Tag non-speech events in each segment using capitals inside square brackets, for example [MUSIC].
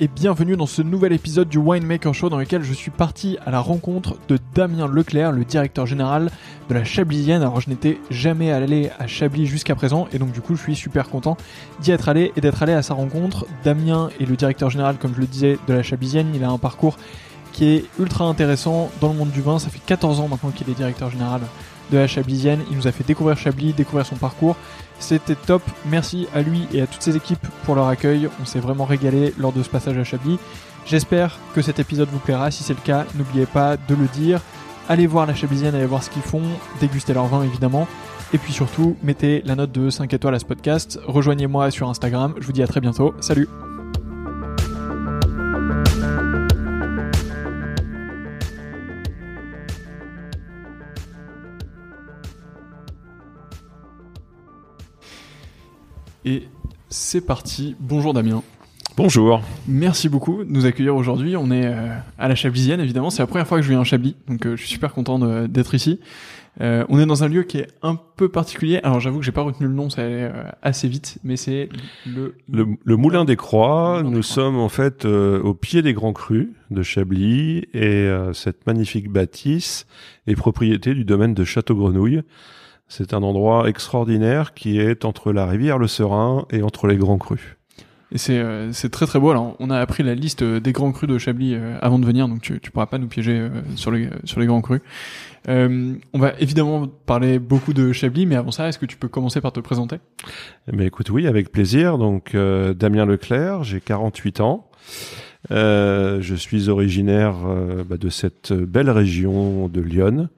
et bienvenue dans ce nouvel épisode du Winemaker Show dans lequel je suis parti à la rencontre de Damien Leclerc, le directeur général de la Chablisienne. Alors je n'étais jamais allé à Chablis jusqu'à présent et donc du coup je suis super content d'y être allé et d'être allé à sa rencontre. Damien est le directeur général, comme je le disais, de la Chablisienne. Il a un parcours qui est ultra intéressant dans le monde du vin. Ça fait 14 ans maintenant qu'il est directeur général de la Chablisienne. Il nous a fait découvrir Chablis, découvrir son parcours. C'était top. Merci à lui et à toutes ses équipes pour leur accueil. On s'est vraiment régalé lors de ce passage à Chablis. J'espère que cet épisode vous plaira. Si c'est le cas, n'oubliez pas de le dire. Allez voir la Chablisienne, allez voir ce qu'ils font, dégustez leur vin évidemment. Et puis surtout, mettez la note de 5 étoiles à ce podcast. Rejoignez-moi sur Instagram. Je vous dis à très bientôt. Salut Et c'est parti. Bonjour Damien. Bonjour. Merci beaucoup de nous accueillir aujourd'hui. On est euh, à la Chablisienne, évidemment. C'est la première fois que je viens à Chablis, donc euh, je suis super content d'être ici. Euh, on est dans un lieu qui est un peu particulier. Alors j'avoue que j'ai pas retenu le nom, ça allait assez vite, mais c'est le... le... Moulin des Croix. Nous sommes en fait au pied des Grands Crus de Chablis et cette magnifique bâtisse est propriété du domaine de Château-Grenouille. C'est un endroit extraordinaire qui est entre la rivière Le Serein et entre les Grands Crus. Et c'est euh, c'est très très beau. Alors on a appris la liste euh, des grands crus de Chablis euh, avant de venir, donc tu tu pourras pas nous piéger sur les sur les grands crus. on va évidemment parler beaucoup de Chablis, mais avant ça, est-ce que tu peux commencer par te présenter? Mais eh écoute, oui, avec plaisir. Donc Damien Leclerc, j'ai 48 ans. je suis originaire bah, de cette belle région de Lyon.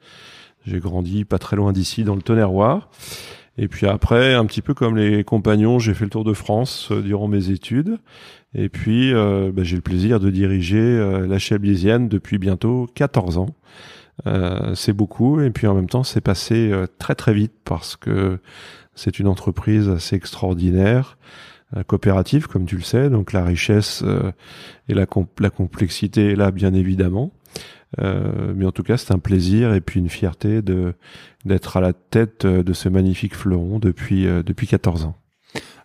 J'ai grandi pas très loin d'ici, dans le Tonnerrois. Et puis après, un petit peu comme les compagnons, j'ai fait le tour de France euh, durant mes études. Et puis, euh, bah, j'ai le plaisir de diriger euh, la Chablisienne depuis bientôt 14 ans. c'est beaucoup. Et puis en même temps, c'est passé très très vite parce que c'est une entreprise assez extraordinaire, coopérative, comme tu le sais. Donc la richesse et la, la complexité est là, bien évidemment. Euh, mais en tout cas, c'est un plaisir et puis une fierté de d'être à la tête de ce magnifique fleuron depuis euh, depuis 14 ans.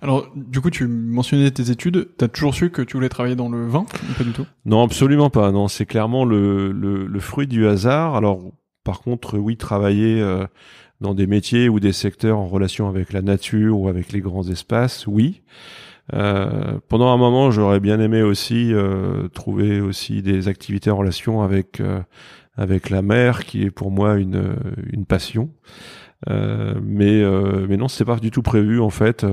Alors, du coup, tu mentionnais tes études. T'as toujours su que tu voulais travailler dans le vin ou pas du tout? Non, absolument pas. Non, c'est clairement le, le, le, fruit du hasard. Alors, par contre, oui, travailler euh, dans des métiers ou des secteurs en relation avec la nature ou avec les grands espaces, oui. Euh, pendant un moment, j'aurais bien aimé aussi euh, trouver aussi des activités en relation avec euh, avec la mer, qui est pour moi une une passion. mais mais non, c'est pas du tout prévu en fait.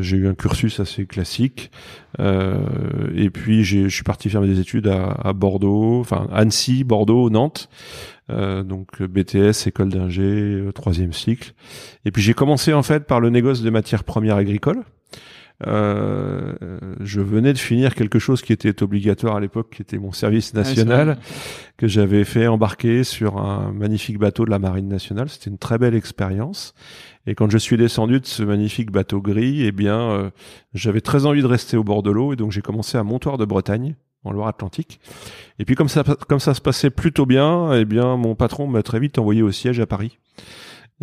j'ai eu un cursus assez classique et puis je suis parti faire mes études à, à Bordeaux, enfin Annecy, Bordeaux, Nantes. donc BTS, école d'ingé, troisième cycle. Et puis j'ai commencé en fait par le négoce de matières premières agricoles. Euh, je venais de finir quelque chose qui était obligatoire à l'époque, qui était mon service national, que j'avais fait embarquer sur un magnifique bateau de la Marine nationale. C'était une très belle expérience. Et quand je suis descendu de ce magnifique bateau gris, eh bien, euh, j'avais très envie de rester au bord de l'eau, et donc j'ai commencé à Montoire de Bretagne, en Loire-Atlantique. Et puis comme ça, comme ça se passait plutôt bien, eh bien, mon patron m'a très vite envoyé au siège à Paris.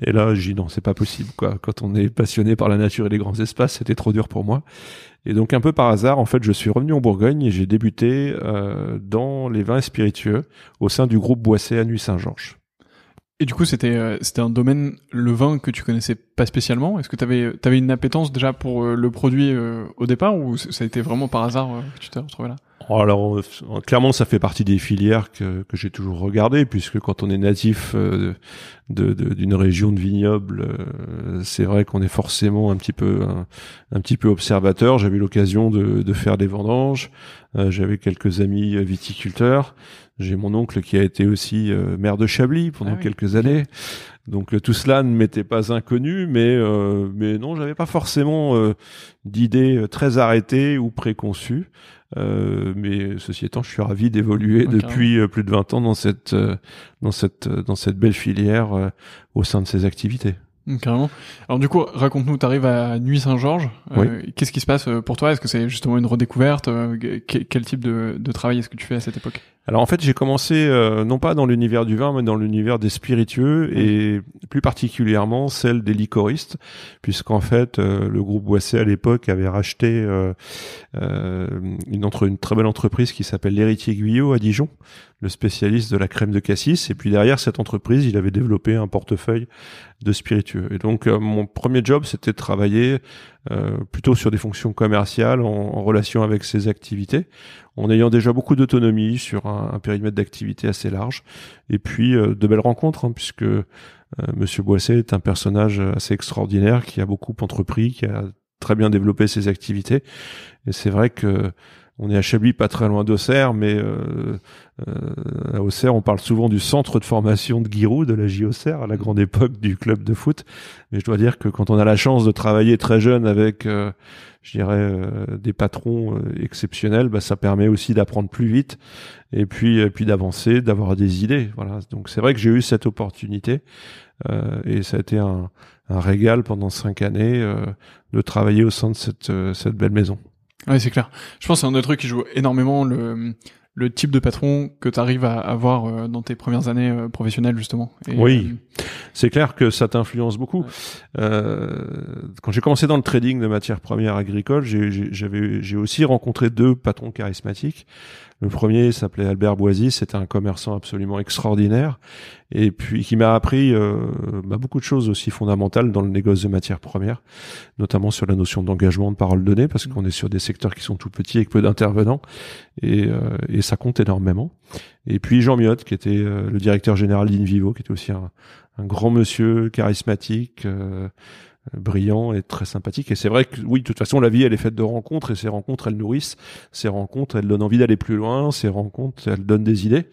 Et là, j'ai dit non, c'est pas possible, quoi. Quand on est passionné par la nature et les grands espaces, c'était trop dur pour moi. Et donc, un peu par hasard, en fait, je suis revenu en Bourgogne et j'ai débuté euh, dans les vins spiritueux au sein du groupe Boissé à Nuit-Saint-Georges. Et du coup, c'était euh, c'était un domaine le vin que tu connaissais pas spécialement. Est-ce que tu avais une appétence déjà pour euh, le produit au départ ou ça a été vraiment par hasard que tu t'es retrouvé là? Alors clairement, ça fait partie des filières que, que j'ai toujours regardées, puisque quand on est natif euh, de, d'une région de vignoble, euh, c'est vrai qu'on est forcément un petit peu un, petit peu observateur. J'avais l'occasion de, de faire des vendanges, euh, j'avais quelques amis viticulteurs. J'ai mon oncle qui a été aussi maire de Chablis pendant ah quelques années. Donc tout cela ne m'était pas inconnu, mais mais non, j'avais pas forcément d'idées très arrêtées ou préconçues. Euh, mais ceci étant, je suis ravi d'évoluer depuis euh, plus de 20 ans dans cette euh, dans cette dans cette belle filière au sein de ces activités. Mmh, carrément. Alors du coup, raconte-nous, tu arrives à Nuit Saint-Georges. Qu'est-ce qui se passe pour toi? Est-ce que c'est justement une redécouverte? Quel, type de, de travail est-ce que tu fais à cette époque? Alors en fait, j'ai commencé euh, non pas dans l'univers du vin, mais dans l'univers des spiritueux et plus particulièrement celle des licoristes, puisqu'en fait euh, le groupe Boisset à l'époque avait racheté euh, une, entre, une très belle entreprise qui s'appelle l'Héritier Guyot à Dijon, le spécialiste de la crème de cassis. Et puis derrière cette entreprise, il avait développé un portefeuille de spiritueux. Et donc mon premier job, c'était de travailler plutôt sur des fonctions commerciales en, en relation avec ses activités en ayant déjà beaucoup d'autonomie sur un, périmètre d'activité assez large. Et puis euh, de belles rencontres, hein, puisque euh, Monsieur Boisset est un personnage assez extraordinaire qui a beaucoup entrepris, qui a très bien développé ses activités. Et c'est vrai que on est à Chablis, pas très loin d'Auxerre, mais euh, euh, à Auxerre, on parle souvent du centre de formation de Giroud, de la JOCR, à la grande époque du club de foot. Mais je dois dire que quand on a la chance de travailler très jeune avec, euh, je dirais, euh, des patrons exceptionnels, bah, ça permet aussi d'apprendre plus vite et puis, puis d'avancer, d'avoir des idées. Voilà. Donc c'est vrai que j'ai eu cette opportunité et ça a été un, régal pendant cinq années de travailler au sein de cette belle maison. Ouais, c'est clair. Je pense que c'est un autre truc qui joue énormément le, le type de patron que tu arrives à avoir euh, dans tes premières années euh, professionnelles justement. oui, euh, c'est clair que ça t'influence beaucoup. Euh, quand j'ai commencé dans le trading de matières premières agricoles, j'ai aussi rencontré deux patrons charismatiques. Le premier s'appelait Albert Boisy, c'était un commerçant absolument extraordinaire et puis qui m'a appris euh, bah, beaucoup de choses aussi fondamentales dans le négoce de matières premières, notamment sur la notion d'engagement de parole donnée, parce qu'on est sur des secteurs qui sont tout petits avec peu d'intervenants et, euh, et, ça compte énormément. Et puis Jean Miotte, qui était euh, le directeur général d'Invivo, qui était aussi un, un grand monsieur charismatique. Euh, brillant et très sympathique. Et c'est vrai que oui, de toute façon, la vie, elle est faite de rencontres et ces rencontres, elles nourrissent. Ces rencontres, elles donnent envie d'aller plus loin. Ces rencontres, elles donnent des idées.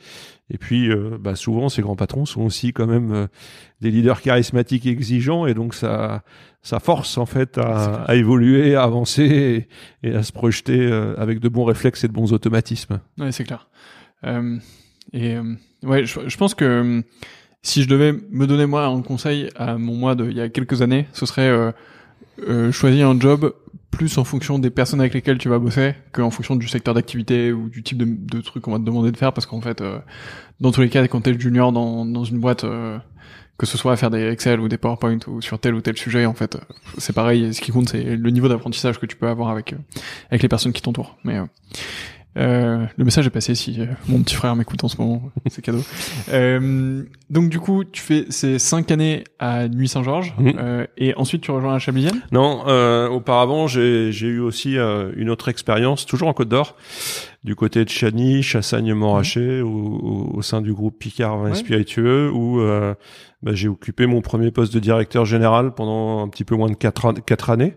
Et puis, euh, bah, souvent, ces grands patrons sont aussi quand même euh, des leaders charismatiques et exigeants, et donc ça, ça force en fait à, à évoluer, à avancer et, à se projeter euh, avec de bons réflexes et de bons automatismes. Ouais, c'est clair. et ouais, je, je, pense que si je devais me donner moi un conseil à mon moi de il y a quelques années, ce serait euh, euh, choisir un job plus en fonction des personnes avec lesquelles tu vas bosser qu'en fonction du secteur d'activité ou du type de, de truc qu'on va te demander de faire. Parce qu'en fait euh, dans tous les cas quand t'es junior dans, dans une boîte euh, que ce soit à faire des Excel ou des PowerPoint ou sur tel ou tel sujet en fait c'est pareil. Ce qui compte c'est le niveau d'apprentissage que tu peux avoir avec avec les personnes qui t'entourent. Mais euh, le message est passé si euh, mon petit frère m'écoute en ce moment, [LAUGHS] c'est cadeau. Euh, donc du coup, tu fais ces cinq années à Nuit Saint-Georges euh, et ensuite tu rejoins la Chablizienne Non, euh, auparavant j'ai eu aussi une autre expérience, toujours en Côte d'Or, du côté de Chani, Chassagne-Montrachet, au, au, sein du groupe Picard Vin Spiritueux, où bah, j'ai occupé mon premier poste de directeur général pendant un petit peu moins de quatre, quatre années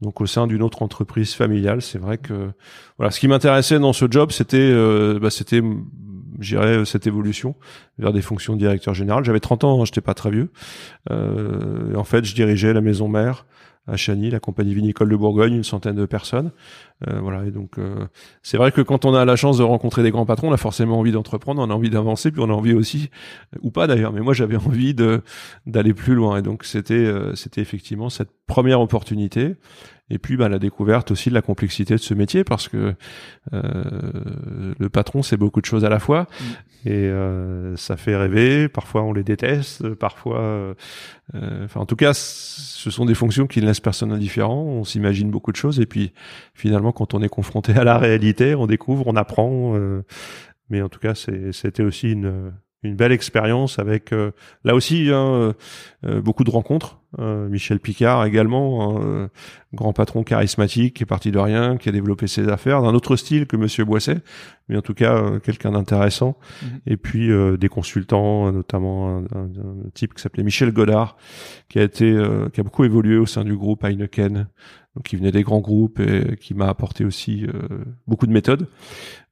donc au sein d'une autre entreprise familiale. C'est vrai que voilà, ce qui m'intéressait dans ce job, c'était euh, bah, c'était j'irais cette évolution vers des fonctions de directeur général. J'avais 30 ans, hein, j'étais pas très vieux. Euh, en fait, je dirigeais la maison mère à Chany, la compagnie vinicole de Bourgogne, une centaine de personnes. Euh, voilà, et donc euh, c'est vrai que quand on a la chance de rencontrer des grands patrons, on a forcément envie d'entreprendre, on a envie d'avancer, puis on a envie aussi, ou pas d'ailleurs, mais moi j'avais envie d'aller plus loin, et donc c'était euh, c'était effectivement cette première opportunité et puis bah, la découverte aussi de la complexité de ce métier parce que euh, le patron c'est beaucoup de choses à la fois mm. et euh, ça fait rêver. Parfois on les déteste, parfois, euh, enfin en tout cas ce sont des fonctions qui ne laissent personne indifférent. On s'imagine beaucoup de choses et puis finalement quand on est confronté à la réalité, on découvre, on apprend. mais en tout cas c'était aussi une une belle expérience avec là aussi hein, beaucoup de rencontres euh, Michel Picard également, un euh, grand patron charismatique qui est parti de rien, qui a développé ses affaires d'un autre style que Monsieur Boisset, mais en tout cas euh, quelqu'un d'intéressant. Mhm. Et puis des consultants, notamment un, type qui s'appelait Michel Godard, qui a été, qui a beaucoup évolué au sein du groupe Heineken, qui venait des grands groupes et qui m'a apporté aussi beaucoup de méthodes.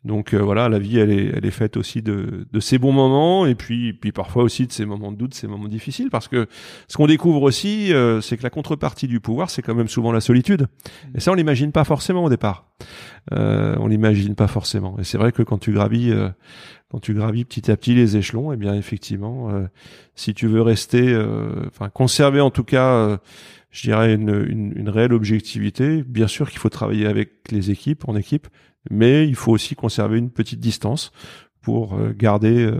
Donc voilà, la vie elle est, elle est faite aussi de, de ces bons moments et puis, puis parfois aussi de ces moments de doute, ces moments difficiles, parce que ce qu'on découvre aussi euh, c'est que la contrepartie du pouvoir, c'est quand même souvent la solitude. Et ça, on l'imagine pas forcément au départ. Euh, on l'imagine pas forcément. Et c'est vrai que quand tu gravis, euh, quand tu gravis petit à petit les échelons, eh bien effectivement, euh, si tu veux rester, enfin conserver en tout cas, je dirais une, une réelle objectivité. Bien sûr qu'il faut travailler avec les équipes, en équipe, mais il faut aussi conserver une petite distance pour garder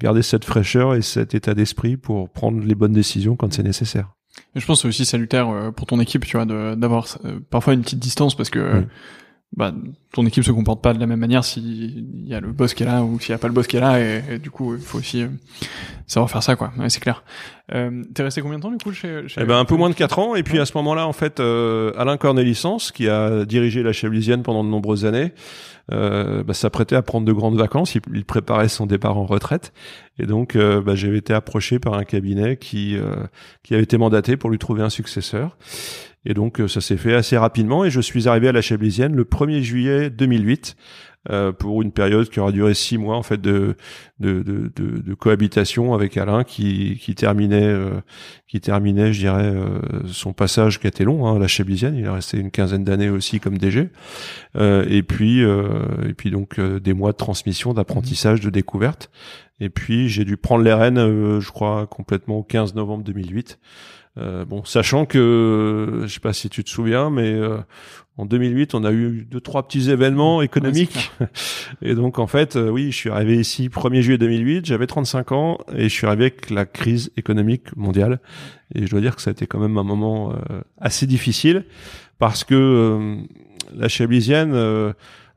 garder cette fraîcheur et cet état d'esprit pour prendre les bonnes décisions quand c'est nécessaire. Et je pense que c'est aussi salutaire pour ton équipe, tu vois, d'avoir parfois une petite distance parce que bah, ton équipe se comporte pas de la même manière s'il y a le boss qui est là ou s'il y a pas le boss qui est là et, du coup il faut aussi euh, savoir faire ça quoi. Ouais, c'est clair. Euh, t'es resté combien de temps du coup chez, chez... Eh ben un peu moins de 4 ans. Et puis à ce moment-là en fait euh, Alain Cornélissance qui a dirigé la Chablisienne pendant de nombreuses années euh, bah, s'apprêtait à prendre de grandes vacances. Il, il, préparait son départ en retraite. Et donc euh, bah, j'avais été approché par un cabinet qui euh, qui avait été mandaté pour lui trouver un successeur et donc euh, ça s'est fait assez rapidement et je suis arrivé à la Chablisienne le 1er juillet 2008 euh, pour une période qui aura duré six mois en fait de de, de, de, cohabitation avec Alain qui, qui terminait euh, qui terminait je dirais euh, son passage qui était long hein, à la Chablisienne. Il est resté une quinzaine d'années aussi comme DG et puis et puis donc des mois de transmission d'apprentissage de découverte et puis j'ai dû prendre les rênes je crois complètement au 15 novembre 2008 euh, bon, sachant que, je sais pas si tu te souviens, mais euh, en 2008, on a eu deux trois petits événements économiques. [LAUGHS] et donc en fait, euh, oui, je suis arrivé ici 1er juillet 2008, j'avais 35 ans et je suis arrivé avec la crise économique mondiale. Et je dois dire que ça a été quand même un moment assez difficile parce que la Chablisienne,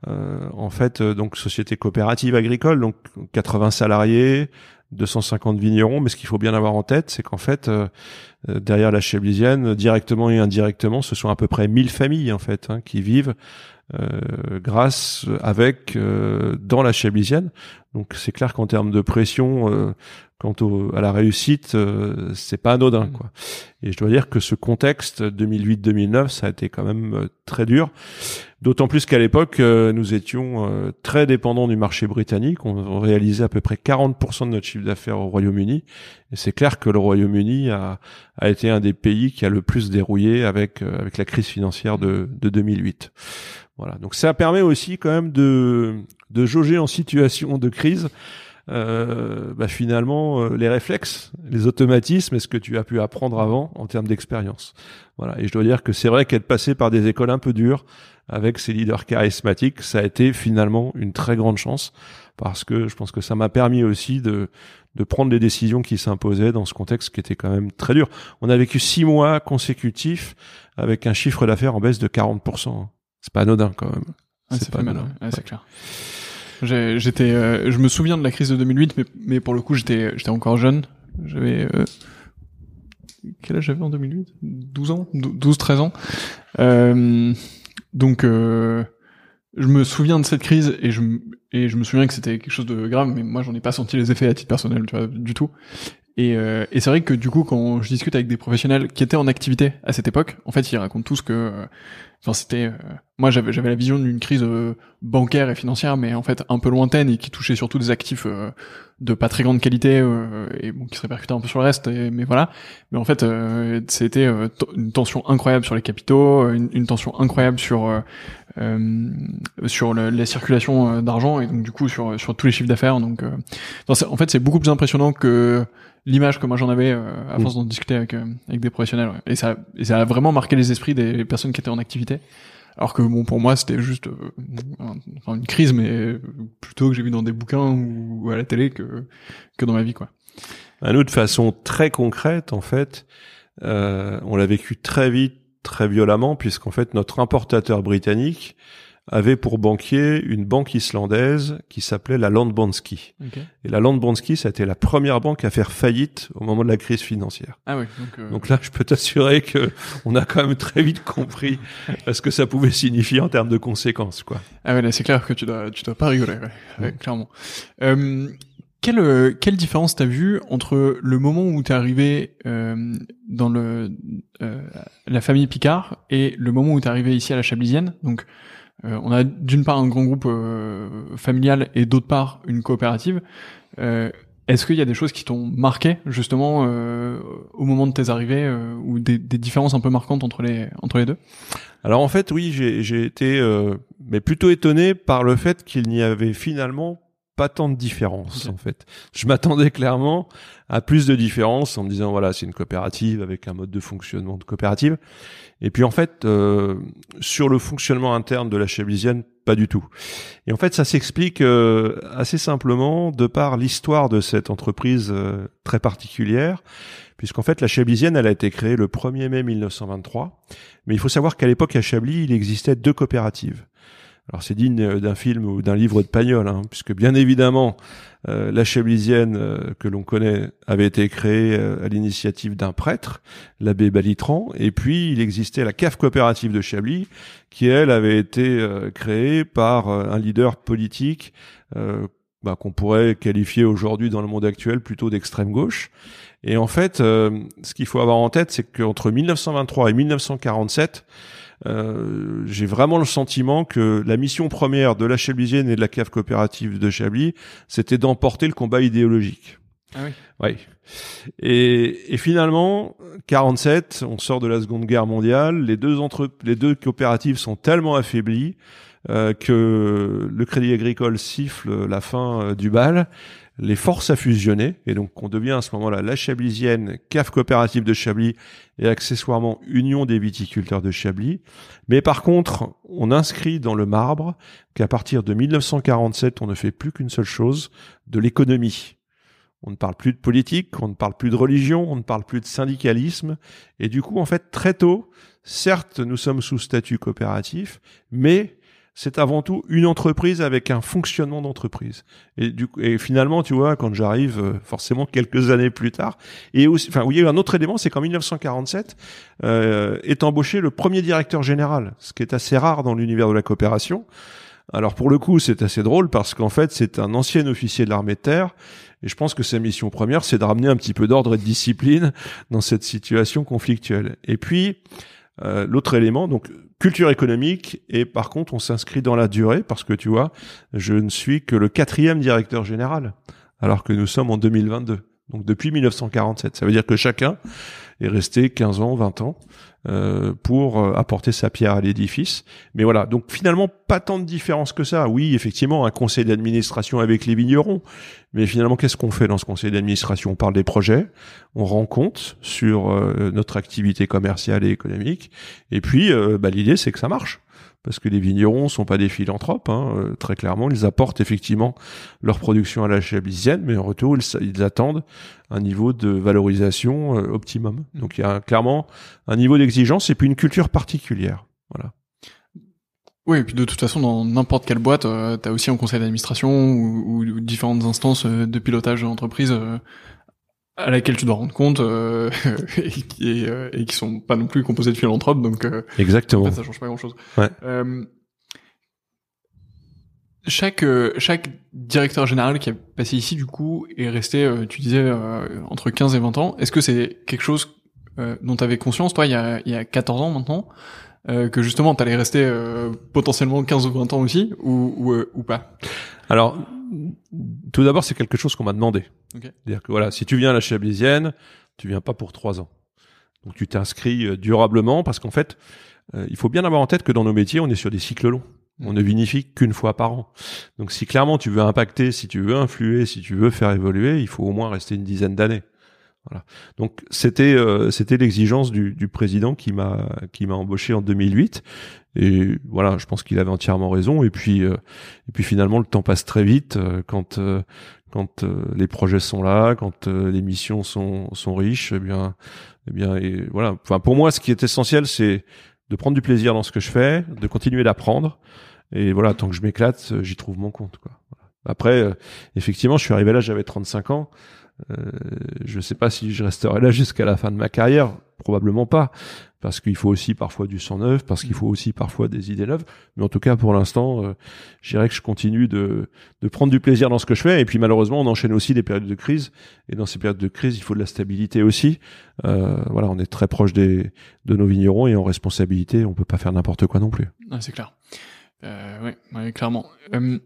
en fait, donc société coopérative agricole, donc 80 salariés, 250 vignerons, mais ce qu'il faut bien avoir en tête, c'est qu'en fait, euh, euh, derrière la Chablisienne, directement et indirectement, ce sont à peu près 1000 familles en fait hein, qui vivent euh, grâce avec dans la Chablisienne. Donc c'est clair qu'en termes de pression, quant au, à la réussite, c'est pas anodin mmh. quoi. Et je dois dire que ce contexte 2008-2009, ça a été quand même très dur. D'autant plus qu'à l'époque, euh, nous étions euh, très dépendants du marché britannique. On, réalisait à peu près 40% de notre chiffre d'affaires au Royaume-Uni. Et c'est clair que le Royaume-Uni a, a, été un des pays qui a le plus dérouillé avec, euh, avec la crise financière de, de 2008. Voilà. Donc ça permet aussi quand même de, de jauger en situation de crise. Euh, bah finalement les réflexes, les automatismes et ce que tu as pu apprendre avant en termes d'expérience. Voilà. Et je dois dire que c'est vrai qu'être passé par des écoles un peu dures, avec ces leaders charismatiques, ça a été finalement une très grande chance parce que je pense que ça m'a permis aussi de, de prendre les décisions qui s'imposaient dans ce contexte qui était quand même très dur. On a vécu six mois consécutifs avec un chiffre d'affaires en baisse de 40%. C'est pas anodin quand même. c'est pas mal, c'est clair. J'étais, euh, je me souviens de la crise de 2008, mais, mais pour le coup, j'étais, j'étais encore jeune. J'avais, euh, quel âge j'avais en 2008 12 ans? 12, 13 ans. Euh, donc, euh, je me souviens de cette crise et je, et je me souviens que c'était quelque chose de grave, mais moi, j'en ai pas senti les effets à titre personnel, tu vois, du tout. Et, euh, et c'est vrai que du coup, quand je discute avec des professionnels qui étaient en activité à cette époque, en fait, ils racontent tous que, enfin, c'était, moi, j'avais j'avais la vision d'une crise bancaire et financière, mais en fait un peu lointaine et qui touchait surtout des actifs de pas très grande qualité euh, et bon, qui se répercutait un peu sur le reste mais voilà. Mais en fait euh, c'était euh, une tension incroyable sur les capitaux une, une tension incroyable sur sur le, la circulation d'argent et donc du coup sur sur tous les chiffres d'affaires. Donc en fait c'est beaucoup plus impressionnant que l'image que moi j'en avais à force d'en discuter avec avec des professionnels et ça et ça a vraiment marqué les esprits des personnes qui étaient en activité. Alors que bon, pour moi, c'était juste euh, une crise, mais plutôt que j'ai vu dans des bouquins ou à la télé que que dans ma vie, quoi. À nous, de façon très concrète, en fait, euh, on l'a vécu très vite, très violemment, puisqu'en fait, notre importateur britannique avait pour banquier une banque islandaise qui s'appelait la Landbanski. Et la Landbanski, ça a été la première banque à faire faillite au moment de la crise financière. Ah oui, donc, euh... donc là, je peux t'assurer que on a quand même très vite compris ce que ça pouvait signifier en termes de conséquences, quoi. Ah ouais, là, c'est clair que tu dois, tu dois pas rigoler, ouais, clairement. Euh, quelle, euh, quelle différence t'as vu entre le moment où t'es arrivé euh, dans le euh, la famille Picard et le moment où t'es arrivé ici à la Chablisienne? Donc euh, on a d'une part un grand groupe euh, familial et d'autre part une coopérative. Euh, est-ce qu'il y a des choses qui t'ont marqué justement au moment de tes arrivées ou des, des, différences un peu marquantes entre les entre les deux? Alors en fait, oui, j'ai été mais plutôt étonné par le fait qu'il n'y avait finalement pas tant de différence en fait. Je m'attendais clairement à plus de différence en me disant voilà c'est une coopérative avec un mode de fonctionnement de coopérative. Et puis en fait euh, sur le fonctionnement interne de la Chablisienne pas du tout. Et en fait ça s'explique euh, assez simplement de par l'histoire de cette entreprise euh, très particulière puisqu'en fait la Chablisienne elle a été créée le 1er mai 1923. Mais il faut savoir qu'à l'époque à Chablis il existait deux coopératives. Alors c'est digne d'un film ou d'un livre de Pagnol, hein, puisque bien évidemment euh, la Chablisienne euh, que l'on connaît avait été créée euh, à l'initiative d'un prêtre, l'abbé Balitran, et puis il existait la cave coopérative de Chablis, qui elle avait été créée par un leader politique bah, qu'on pourrait qualifier aujourd'hui dans le monde actuel plutôt d'extrême gauche. Et en fait, ce qu'il faut avoir en tête, c'est qu'entre 1923 et 1947, euh, j'ai vraiment le sentiment que la mission première de la Chablisienne et de la cave coopérative de Chablis, c'était d'emporter le combat idéologique. Ah oui. Oui. Et, et, finalement, 47, on sort de la Seconde Guerre mondiale, les deux entre, les deux coopératives sont tellement affaiblies euh, que le Crédit Agricole siffle la fin euh, du bal les forces à fusionner, et donc on devient à ce moment-là la Chablisienne, CAF coopérative de Chablis, et accessoirement Union des viticulteurs de Chablis. Mais par contre, on inscrit dans le marbre qu'à partir de 1947, on ne fait plus qu'une seule chose, de l'économie. On ne parle plus de politique, on ne parle plus de religion, on ne parle plus de syndicalisme, et du coup, en fait, très tôt, certes, nous sommes sous statut coopératif, mais c'est avant tout une entreprise avec un fonctionnement d'entreprise. Et, et finalement, tu vois, quand j'arrive, euh, forcément quelques années plus tard, et aussi, enfin, il y a eu un autre élément, c'est qu'en 1947 euh, est embauché le premier directeur général, ce qui est assez rare dans l'univers de la coopération. Alors pour le coup, c'est assez drôle parce qu'en fait, c'est un ancien officier de l'armée de terre. Et je pense que sa mission première, c'est de ramener un petit peu d'ordre et de discipline dans cette situation conflictuelle. Et puis, euh, l'autre élément, donc culture économique, et par contre on s'inscrit dans la durée, parce que tu vois, je ne suis que le quatrième directeur général, alors que nous sommes en 2022. Donc depuis 1947. Ça veut dire que chacun est resté 15 ans, 20 ans euh, pour euh, apporter sa pierre à l'édifice. Mais voilà, donc finalement pas tant de différence que ça. Oui, effectivement, un conseil d'administration avec les vignerons. Mais finalement, qu'est-ce qu'on fait dans ce conseil d'administration? On parle des projets, on rend compte sur euh, notre activité commerciale et économique. Et puis, bah, l'idée, c'est que ça marche parce que les vignerons sont pas des philanthropes, hein, euh, très clairement, ils apportent effectivement leur production à la chablisienne, mais en retour, ils, attendent un niveau de valorisation euh, optimum. Mmh. Donc il y a clairement un niveau d'exigence et puis une culture particulière. Voilà. Oui, et puis de toute façon, dans n'importe quelle boîte, euh, tu as aussi un conseil d'administration ou, ou, différentes instances de pilotage de l'entreprise à laquelle tu dois rendre compte euh, [LAUGHS] et, qui, euh, et, qui sont pas non plus composés de philanthropes donc euh, exactement. en fait, ça change pas grand chose ouais. Euh, chaque chaque directeur général qui a passé ici du coup est resté tu disais entre 15 et 20 ans. Est-ce que c'est quelque chose dont tu avais conscience toi il y a il y a 14 ans maintenant que justement tu allais rester potentiellement 15 ou 20 ans aussi ou ou, ou pas? Alors tout d'abord, c'est quelque chose qu'on m'a demandé. C'est-à-dire que voilà, si tu viens à la Chablisienne, tu viens pas pour trois ans. Donc tu t'inscris euh, durablement parce qu'en fait, euh, il faut bien avoir en tête que dans nos métiers, on est sur des cycles longs. On ne vinifie qu'une fois par an. Donc si clairement tu veux impacter, si tu veux influer, si tu veux faire évoluer, il faut au moins rester une dizaine d'années. Voilà. Donc c'était euh, c'était l'exigence du, du, président qui m'a qui m'a embauché en 2008 et voilà, je pense qu'il avait entièrement raison et puis euh, et puis finalement le temps passe très vite euh, quand quand les projets sont là, quand les missions sont sont riches, eh bien eh bien et voilà, enfin pour moi ce qui est essentiel c'est de prendre du plaisir dans ce que je fais, de continuer d'apprendre et voilà, tant que je m'éclate, j'y trouve mon compte quoi. Après effectivement, je suis arrivé là, j'avais 35 ans. Euh, je ne sais pas si je resterai là jusqu'à la fin de ma carrière, probablement pas, parce qu'il faut aussi parfois du sang neuf, parce qu'il faut aussi parfois des idées neuves. Mais en tout cas, pour l'instant, euh, je dirais que je continue de, de prendre du plaisir dans ce que je fais. Et puis malheureusement, on enchaîne aussi des périodes de crise. Et dans ces périodes de crise, il faut de la stabilité aussi. Euh, voilà, on est très proche des, de nos vignerons et en responsabilité, on peut pas faire n'importe quoi non plus. Ah, c'est clair. Euh, oui, clairement. Euh,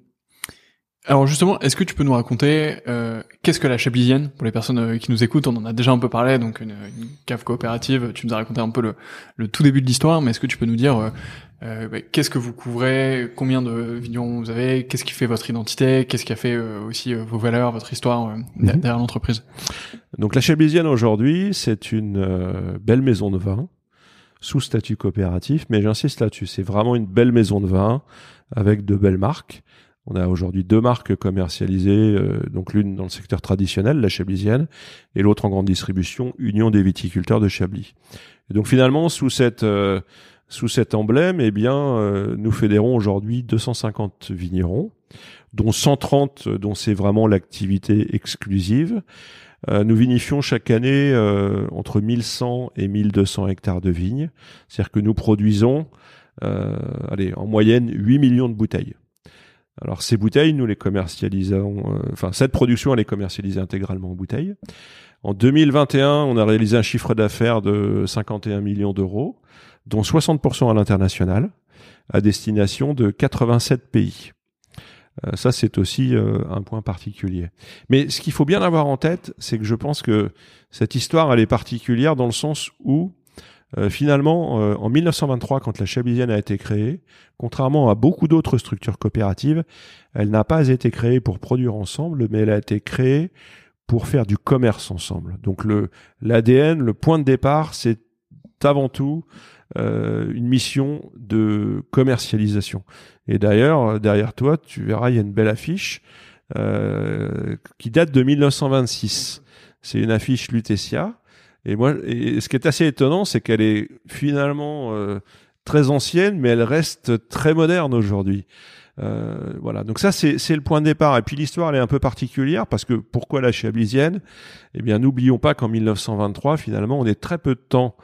Alors justement, est-ce que tu peux nous raconter euh, qu'est-ce que la Chablisienne pour les personnes euh, qui nous écoutent On en a déjà un peu parlé, donc une, une cave coopérative. Tu nous as raconté un peu le, le tout début de l'histoire, mais est-ce que tu peux nous dire euh, euh bah, qu'est-ce que vous couvrez, combien de vignerons vous avez, qu'est-ce qui fait votre identité, qu'est-ce qui a fait euh, aussi vos valeurs, votre histoire mm derrière l'entreprise? Donc la Chablisienne aujourd'hui, c'est une belle maison de vin sous statut coopératif, mais j'insiste là-dessus, c'est vraiment une belle maison de vin avec de belles marques. On a aujourd'hui deux marques commercialisées, euh, donc l'une dans le secteur traditionnel, la Chablisienne, et l'autre en grande distribution, Union des viticulteurs de Chablis. Et donc finalement, sous cette euh, sous cet emblème, eh bien, euh, nous fédérons aujourd'hui 250 vignerons, dont 130 dont c'est vraiment l'activité exclusive. nous vinifions chaque année entre 1100 et 1200 hectares de vignes, c'est-à-dire que nous produisons, allez, en moyenne 8 millions de bouteilles. Alors ces bouteilles, nous les commercialisons, euh, enfin cette production elle est commercialisée intégralement en bouteilles. En 2021, on a réalisé un chiffre d'affaires de 51 millions d'euros, dont 60% à l'international, à destination de 87 pays. Euh, ça, c'est aussi euh, un point particulier. Mais ce qu'il faut bien avoir en tête, c'est que je pense que cette histoire, elle est particulière dans le sens où euh, finalement, euh, en 1923, quand la Chablisienne a été créée, contrairement à beaucoup d'autres structures coopératives, elle n'a pas été créée pour produire ensemble, mais elle a été créée pour faire du commerce ensemble. Donc le l'ADN, le point de départ, c'est avant tout euh, une mission de commercialisation. Et d'ailleurs, derrière toi, tu verras, il y a une belle affiche qui date de 1926. C'est une affiche Lutetia et moi, et ce qui est assez étonnant, c'est qu'elle est finalement euh, très ancienne, mais elle reste très moderne aujourd'hui. Euh, voilà. Donc ça, c'est le point de départ. Et puis l'histoire, elle est un peu particulière parce que pourquoi la Chablisienne? Eh bien, n'oublions pas qu'en 1923, finalement, on est très peu de temps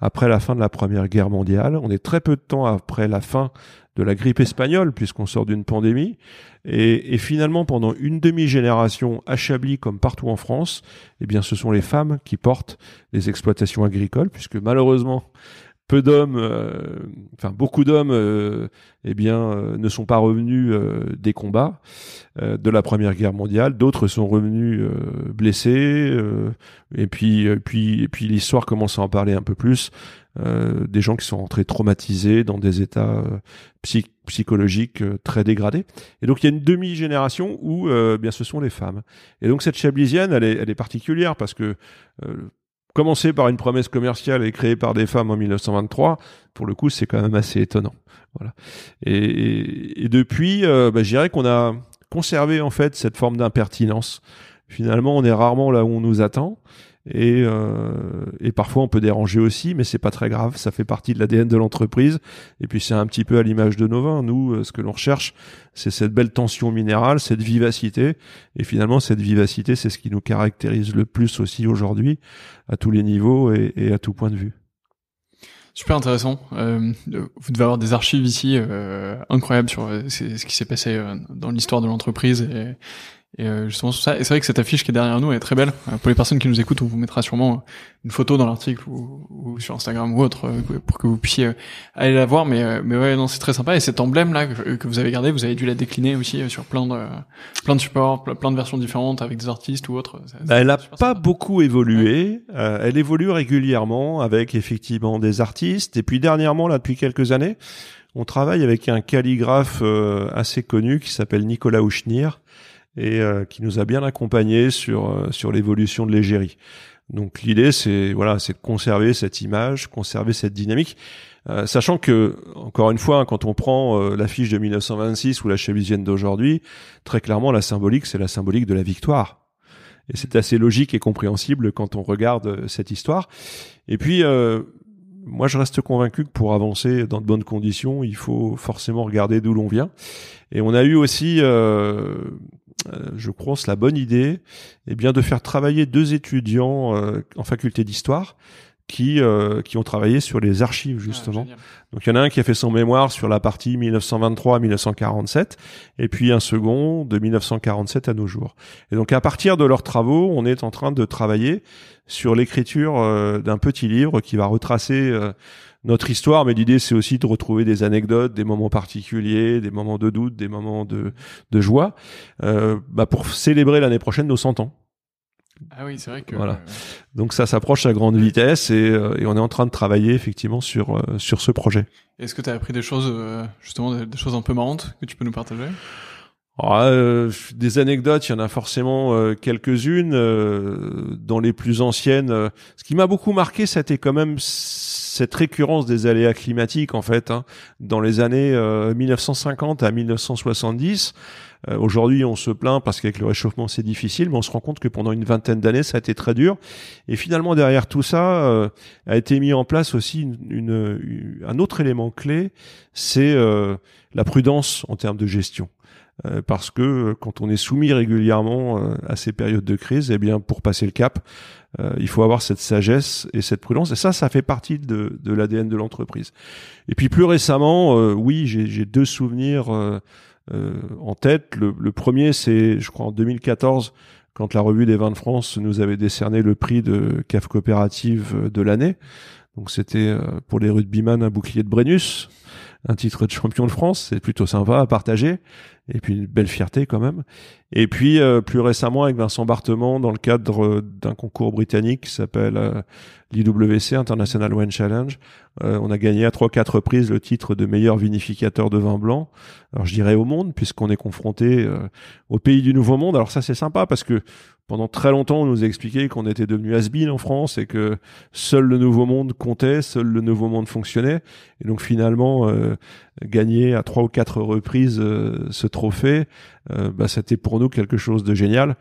après la fin de la Première Guerre mondiale. On est très peu de temps après la fin de la grippe espagnole, puisqu'on sort d'une pandémie. Et, finalement, pendant une demi-génération, à comme partout en France, eh bien, ce sont les femmes qui portent les exploitations agricoles, puisque malheureusement, peu d'hommes, euh, enfin beaucoup d'hommes, euh, eh bien, euh, ne sont pas revenus des combats de la Première Guerre mondiale. D'autres sont revenus blessés. et puis, puis, puis l'histoire commence à en parler un peu plus. des gens qui sont rentrés traumatisés dans des états psychologiques très dégradés. Et donc il y a une demi-génération où, bien, ce sont les femmes. Et donc cette chablisienne, elle est, elle est particulière parce que commencer par une promesse commerciale et créée par des femmes en 1923, pour le coup, c'est quand même assez étonnant. Voilà. Et, depuis, euh, bah, je dirais qu'on a conservé en fait cette forme d'impertinence. Finalement, on est rarement là où on nous attend. Et, euh, et parfois on peut déranger aussi, mais c'est pas très grave, ça fait partie de l'ADN de l'entreprise. Et puis c'est un petit peu à l'image de nos vins. Nous, euh, ce que l'on recherche, c'est cette belle tension minérale, cette vivacité. Et finalement, cette vivacité, c'est ce qui nous caractérise le plus aussi aujourd'hui, à tous les niveaux et, à tout point de vue. Super intéressant. Euh, vous devez avoir des archives ici euh, incroyables sur euh, ce qui s'est passé dans l'histoire de l'entreprise et euh, justement ça. Et c'est vrai que cette affiche qui est derrière nous est très belle. Euh, pour les personnes qui nous écoutent, on vous mettra sûrement euh, une photo dans l'article ou, ou, sur Instagram ou autre pour que vous puissiez aller la voir. Mais mais ouais, non, c'est très sympa. Et cet emblème là que, vous avez gardé, vous avez dû la décliner aussi sur plein de plein de supports, plein de versions différentes avec des artistes ou autres. Bah, elle a pas beaucoup évolué. elle évolue régulièrement avec effectivement des artistes. Et puis dernièrement, là, depuis quelques années, on travaille avec un calligraphe assez connu qui s'appelle Nicolas Ouchnir et euh, qui nous a bien accompagnés sur euh, sur l'évolution de l'égérie. Donc l'idée c'est voilà, c'est de conserver cette image, conserver cette dynamique, euh, sachant que encore une fois, quand on prend l'affiche de 1926 ou la chevisienne d'aujourd'hui, très clairement la symbolique c'est la symbolique de la victoire. Et c'est assez logique et compréhensible quand on regarde cette histoire. Et puis moi, je reste convaincu que pour avancer dans de bonnes conditions, il faut forcément regarder d'où l'on vient. Et on a eu aussi euh, euh, je crois, la bonne idée, eh bien, de faire travailler deux étudiants euh, en faculté d'histoire qui euh, qui ont travaillé sur les archives justement. Ah, Donc il y en a un qui a fait son mémoire sur la partie 1923 à 1947 et puis un second de 1947 à nos jours. Et donc à partir de leurs travaux, on est en train de travailler sur l'écriture euh, d'un petit livre qui va retracer euh, notre histoire, mais l'idée c'est aussi de retrouver des anecdotes, des moments particuliers, des moments de doute, des moments de, de joie, euh, bah pour célébrer l'année prochaine nos 100 ans. Ah oui, c'est vrai que. Voilà. Donc ça s'approche à grande vitesse et, euh, et, on est en train de travailler effectivement sur euh, sur ce projet. Est-ce que tu as appris des choses justement des, choses un peu marrantes que tu peux nous partager? Ah, euh, Des anecdotes, il y en a forcément quelques-unes. dans les plus anciennes, ce qui m'a beaucoup marqué, c'était quand même cette récurrence des aléas climatiques en fait. Hein. Dans les années 1950 à 1970. Euh, aujourd'hui, on se plaint parce qu'avec le réchauffement, c'est difficile, mais on se rend compte que pendant une vingtaine d'années, ça a été très dur. Et finalement, derrière tout ça, euh, a été mis en place aussi une, une, un autre élément clé, c'est euh, la prudence en termes de gestion. parce que quand on est soumis régulièrement à ces périodes de crise, eh bien, pour passer le cap, il faut avoir cette sagesse et cette prudence. Et ça, ça fait partie de, de l'ADN de l'entreprise. Et puis plus récemment, oui, j'ai deux souvenirs euh, en tête. Le, le premier, c'est, je crois, en 2014, quand la revue des vins de France nous avait décerné le prix de CAF coopérative de l'année. Donc c'était euh, pour les rugbyman un bouclier de Brennus, un titre de champion de France, c'est plutôt sympa à partager et puis une belle fierté quand même. Et puis euh, plus récemment avec Vincent Bartement dans le cadre d'un concours britannique qui s'appelle euh, l'IWC International Wine Challenge, euh, on a gagné à trois quatre reprises le titre de meilleur vinificateur de vin blanc. Alors je dirais au monde puisqu'on est confronté au pays du nouveau monde. Alors ça c'est sympa parce que pendant très longtemps, on nous a expliqué qu'on était devenu has en France et que seul le nouveau monde comptait, seul le nouveau monde fonctionnait. Et donc finalement, euh, gagner à trois ou quatre reprises euh, ce trophée, euh, bah, c'était pour nous quelque chose de génial.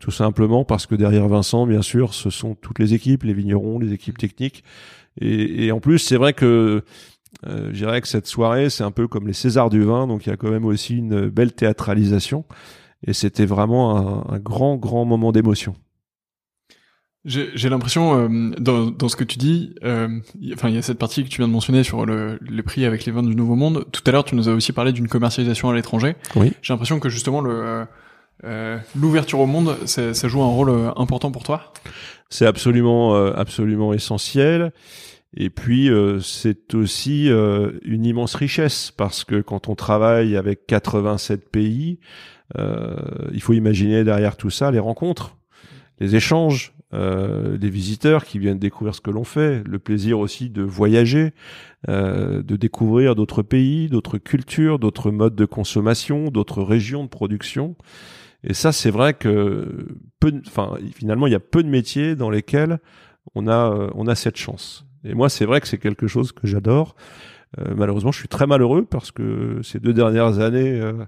tout simplement parce que derrière Vincent, bien sûr, ce sont toutes les équipes, les vignerons, les équipes techniques. Et, et en plus, c'est vrai que je dirais que cette soirée, c'est un peu comme les Césars du vin, donc il y a quand même aussi une belle théâtralisation et c'était vraiment un, grand, grand moment d'émotion. J'ai l'impression, euh, dans, dans, ce que tu dis, euh, enfin, il y a cette partie que tu viens de mentionner sur le, les prix avec les vins du Nouveau Monde. Tout à l'heure, tu nous as aussi parlé d'une commercialisation à l'étranger. Oui. J'ai l'impression que justement le euh, l'ouverture au monde, ça, ça, joue un rôle euh, important pour toi? C'est absolument, euh, absolument essentiel. Et puis c'est aussi une immense richesse parce que quand on travaille avec 87 pays, euh, il faut imaginer derrière tout ça les rencontres, les échanges, euh, les visiteurs qui viennent découvrir ce que l'on fait, le plaisir aussi de voyager, euh, de découvrir d'autres pays, d'autres cultures, d'autres modes de consommation, d'autres régions de production. Et ça, c'est vrai que peu, finalement, il y a peu de métiers dans lesquels on a, euh, on a cette chance. Et moi, c'est vrai que c'est quelque chose que j'adore. Euh, malheureusement, je suis très malheureux parce que ces deux dernières années, euh,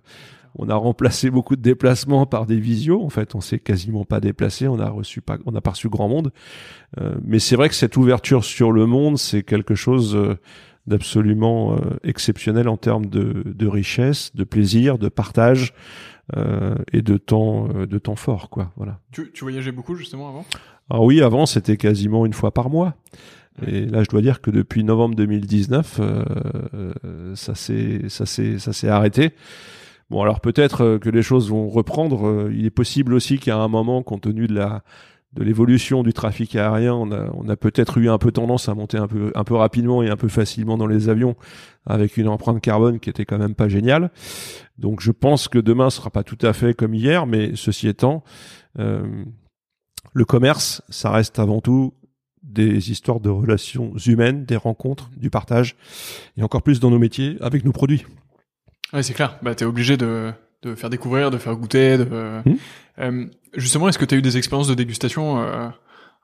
on a remplacé beaucoup de déplacements par des visios. En fait, on s'est quasiment pas déplacé. On a reçu pas, on a pas reçu grand monde. Euh, mais c'est vrai que cette ouverture sur le monde, c'est quelque chose euh, d'absolument euh, exceptionnel en termes de, de, richesse, de plaisir, de partage et de temps, de temps fort, quoi. Voilà. Tu, tu voyageais beaucoup justement avant? Alors oui, avant c'était quasiment une fois par mois. Et là, je dois dire que depuis novembre 2019, euh, ça s'est ça s'est ça s'est arrêté. Bon, alors peut-être euh, que les choses vont reprendre. Euh, il est possible aussi qu'à un moment, compte tenu de la de l'évolution du trafic aérien, on a, peut-être eu un peu tendance à monter un peu, un peu rapidement et un peu facilement dans les avions avec une empreinte carbone qui était quand même pas géniale. Donc je pense que demain sera pas tout à fait comme hier, mais ceci étant, euh, le commerce, ça reste avant tout des histoires de relations humaines, des rencontres, du partage, et encore plus dans nos métiers avec nos produits. Ouais, c'est clair. Bah, t'es obligé de, de faire découvrir, de faire goûter. De... Mmh. Euh, justement, est-ce que tu as eu des expériences de dégustation euh,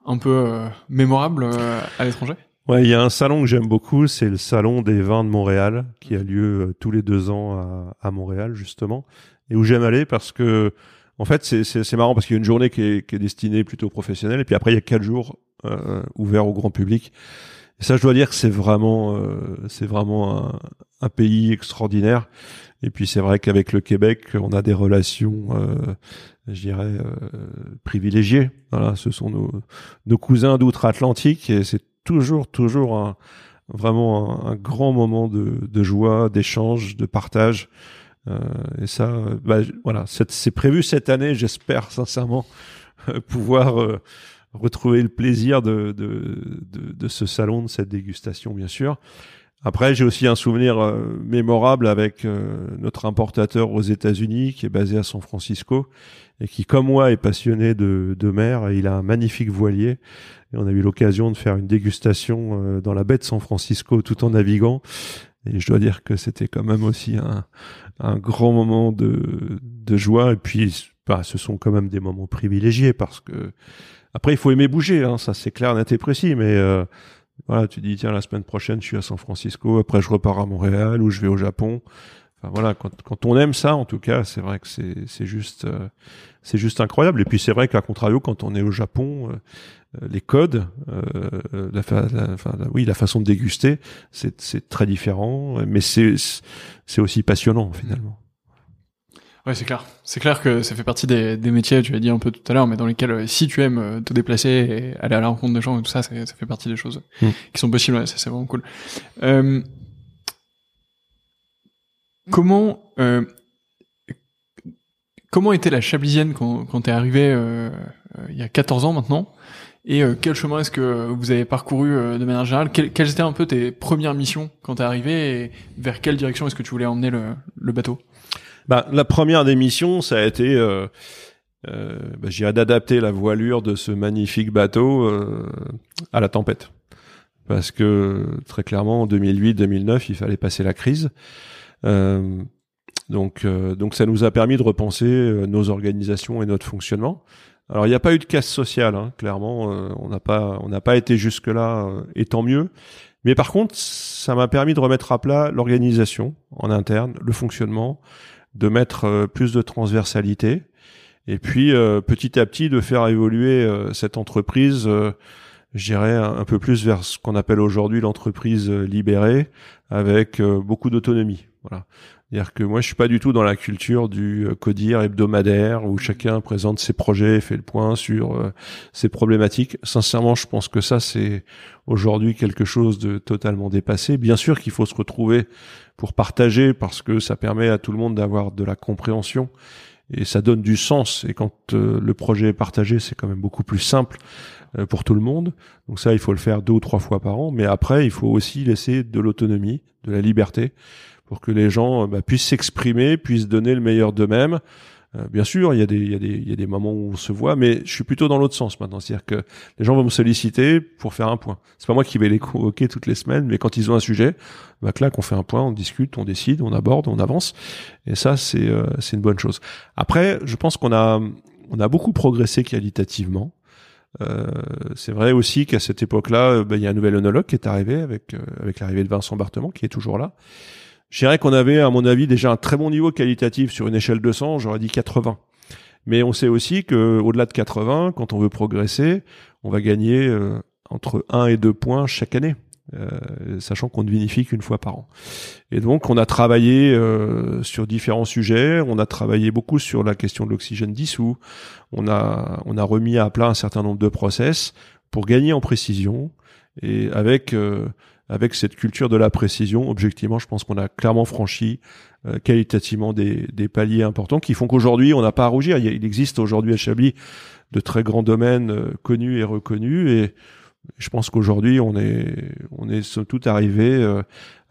un peu euh, mémorables euh, à l'étranger? Ouais, il y a un salon que j'aime beaucoup, c'est le salon des vins de Montréal, qui a lieu euh, tous les deux ans à, à Montréal justement, et où j'aime aller parce que, en fait, c'est marrant parce qu'il y a une journée qui est, qui est destinée plutôt professionnelle, et puis après il y a quatre jours ouverts au grand public. Et ça, je dois dire que c'est vraiment, c'est vraiment un, un pays extraordinaire. Et puis c'est vrai qu'avec le Québec, on a des relations, euh, je dirais, euh, privilégiées. Voilà, ce sont nos, cousins d'outre-Atlantique et c'est toujours, toujours un, vraiment un, grand moment de, joie, d'échange, de partage. Euh, et ça, bah, voilà, c'est prévu cette année. J'espère sincèrement pouvoir retrouver le plaisir de, de, ce salon, de cette dégustation, bien sûr. Après, j'ai aussi un souvenir euh, mémorable avec euh, notre importateur aux États-Unis, qui est basé à San Francisco et qui, comme moi, est passionné de, de mer. Il a un magnifique voilier. Et on a eu l'occasion de faire une dégustation euh, dans la baie de San Francisco, tout en naviguant. Et je dois dire que c'était quand même aussi un, un grand moment de, de joie. Et puis, bah, ce sont quand même des moments privilégiés parce que après, il faut aimer bouger. Hein, ça, c'est clair, net et précis. Mais voilà, tu dis tiens la semaine prochaine je suis à San Francisco, après je repars à Montréal ou je vais au Japon. Enfin voilà, quand, quand on aime ça, en tout cas, c'est vrai que c'est c'est juste euh, c'est juste incroyable. Et puis c'est vrai qu'à contrario, quand on est au Japon, euh, euh, les codes, la, la, oui, la façon de déguster, c'est c'est très différent, mais c'est c'est aussi passionnant finalement. Ouais, c'est clair. C'est clair que ça fait partie des, des métiers, tu l'as dit un peu tout à l'heure, mais dans lesquels, euh, si tu aimes euh, te déplacer et aller à la rencontre des gens et tout ça, ça, ça fait partie des choses mm. qui sont possibles. Ouais, ça, c'est vraiment cool. Euh, comment euh, comment était la Chablisienne quand, quand t'es arrivé euh, il y a 14 ans maintenant? Et quel chemin est-ce que vous avez parcouru de manière générale? Quelles étaient un peu tes premières missions quand t'es arrivé et vers quelle direction est-ce que tu voulais emmener le, le bateau? Bah, la première des missions, ça a été, euh, euh, bah, d'adapter la voilure de ce magnifique bateau euh, à la tempête. Parce que très clairement, en 2008-2009, il fallait passer la crise. Euh, donc, euh, donc ça nous a permis de repenser nos organisations et notre fonctionnement. Alors, il n'y a pas eu de casse sociale, hein, clairement. on n'a pas, on n'a pas été jusque là, et tant mieux. Mais par contre, ça m'a permis de remettre à plat l'organisation en interne, le fonctionnement, de mettre euh, plus de transversalité et puis euh, petit à petit de faire évoluer euh, cette entreprise je un, peu plus vers ce qu'on appelle aujourd'hui l'entreprise libérée avec beaucoup d'autonomie. Voilà c'est-à-dire que moi je suis pas du tout dans la culture du codir hebdomadaire où chacun présente ses projets fait le point sur ses problématiques sincèrement je pense que ça c'est aujourd'hui quelque chose de totalement dépassé bien sûr qu'il faut se retrouver pour partager parce que ça permet à tout le monde d'avoir de la compréhension et ça donne du sens. Et quand euh, le projet est partagé, c'est quand même beaucoup plus simple euh, pour tout le monde. Donc ça, il faut le faire deux ou trois fois par an. Mais après, il faut aussi laisser de l'autonomie, de la liberté, pour que les gens bah, puissent s'exprimer, puissent donner le meilleur d'eux-mêmes. Euh, bien sûr, il y, a des, y y a des moments où on se voit, mais je suis plutôt dans l'autre sens maintenant. C'est-à-dire que les gens vont me solliciter pour faire un point. C'est pas moi qui vais les convoquer toutes les semaines, mais quand ils ont un sujet, bah là, qu'on fait un point, on discute, on décide, on aborde, on avance. Et ça, c'est euh, une bonne chose. Après, je pense qu'on a on a beaucoup progressé qualitativement. Euh, c'est vrai aussi qu'à cette époque-là, bah, il y a un nouvel onologue qui est arrivé avec avec l'arrivée de Vincent Bartement, qui est toujours là. Je dirais qu'on avait, à mon avis, déjà un très bon niveau qualitatif sur une échelle de 100, j'aurais dit 80. Mais on sait aussi que au-delà de 80, quand on veut progresser, on va gagner euh, entre 1 et 2 points chaque année. Euh, sachant qu'on ne vinifie qu'une fois par an. Et donc on a travaillé euh, sur différents sujets, on a travaillé beaucoup sur la question de l'oxygène dissous, on a on a remis à plat un certain nombre de process pour gagner en précision et avec avec cette culture de la précision, objectivement, je pense qu'on a clairement franchi euh, qualitativement des, des, paliers importants qui font qu'aujourd'hui, on n'a pas à rougir. Il, existe aujourd'hui à Chablis de très grands domaines euh, connus et reconnus et je pense qu'aujourd'hui, on est, on est arrivé euh,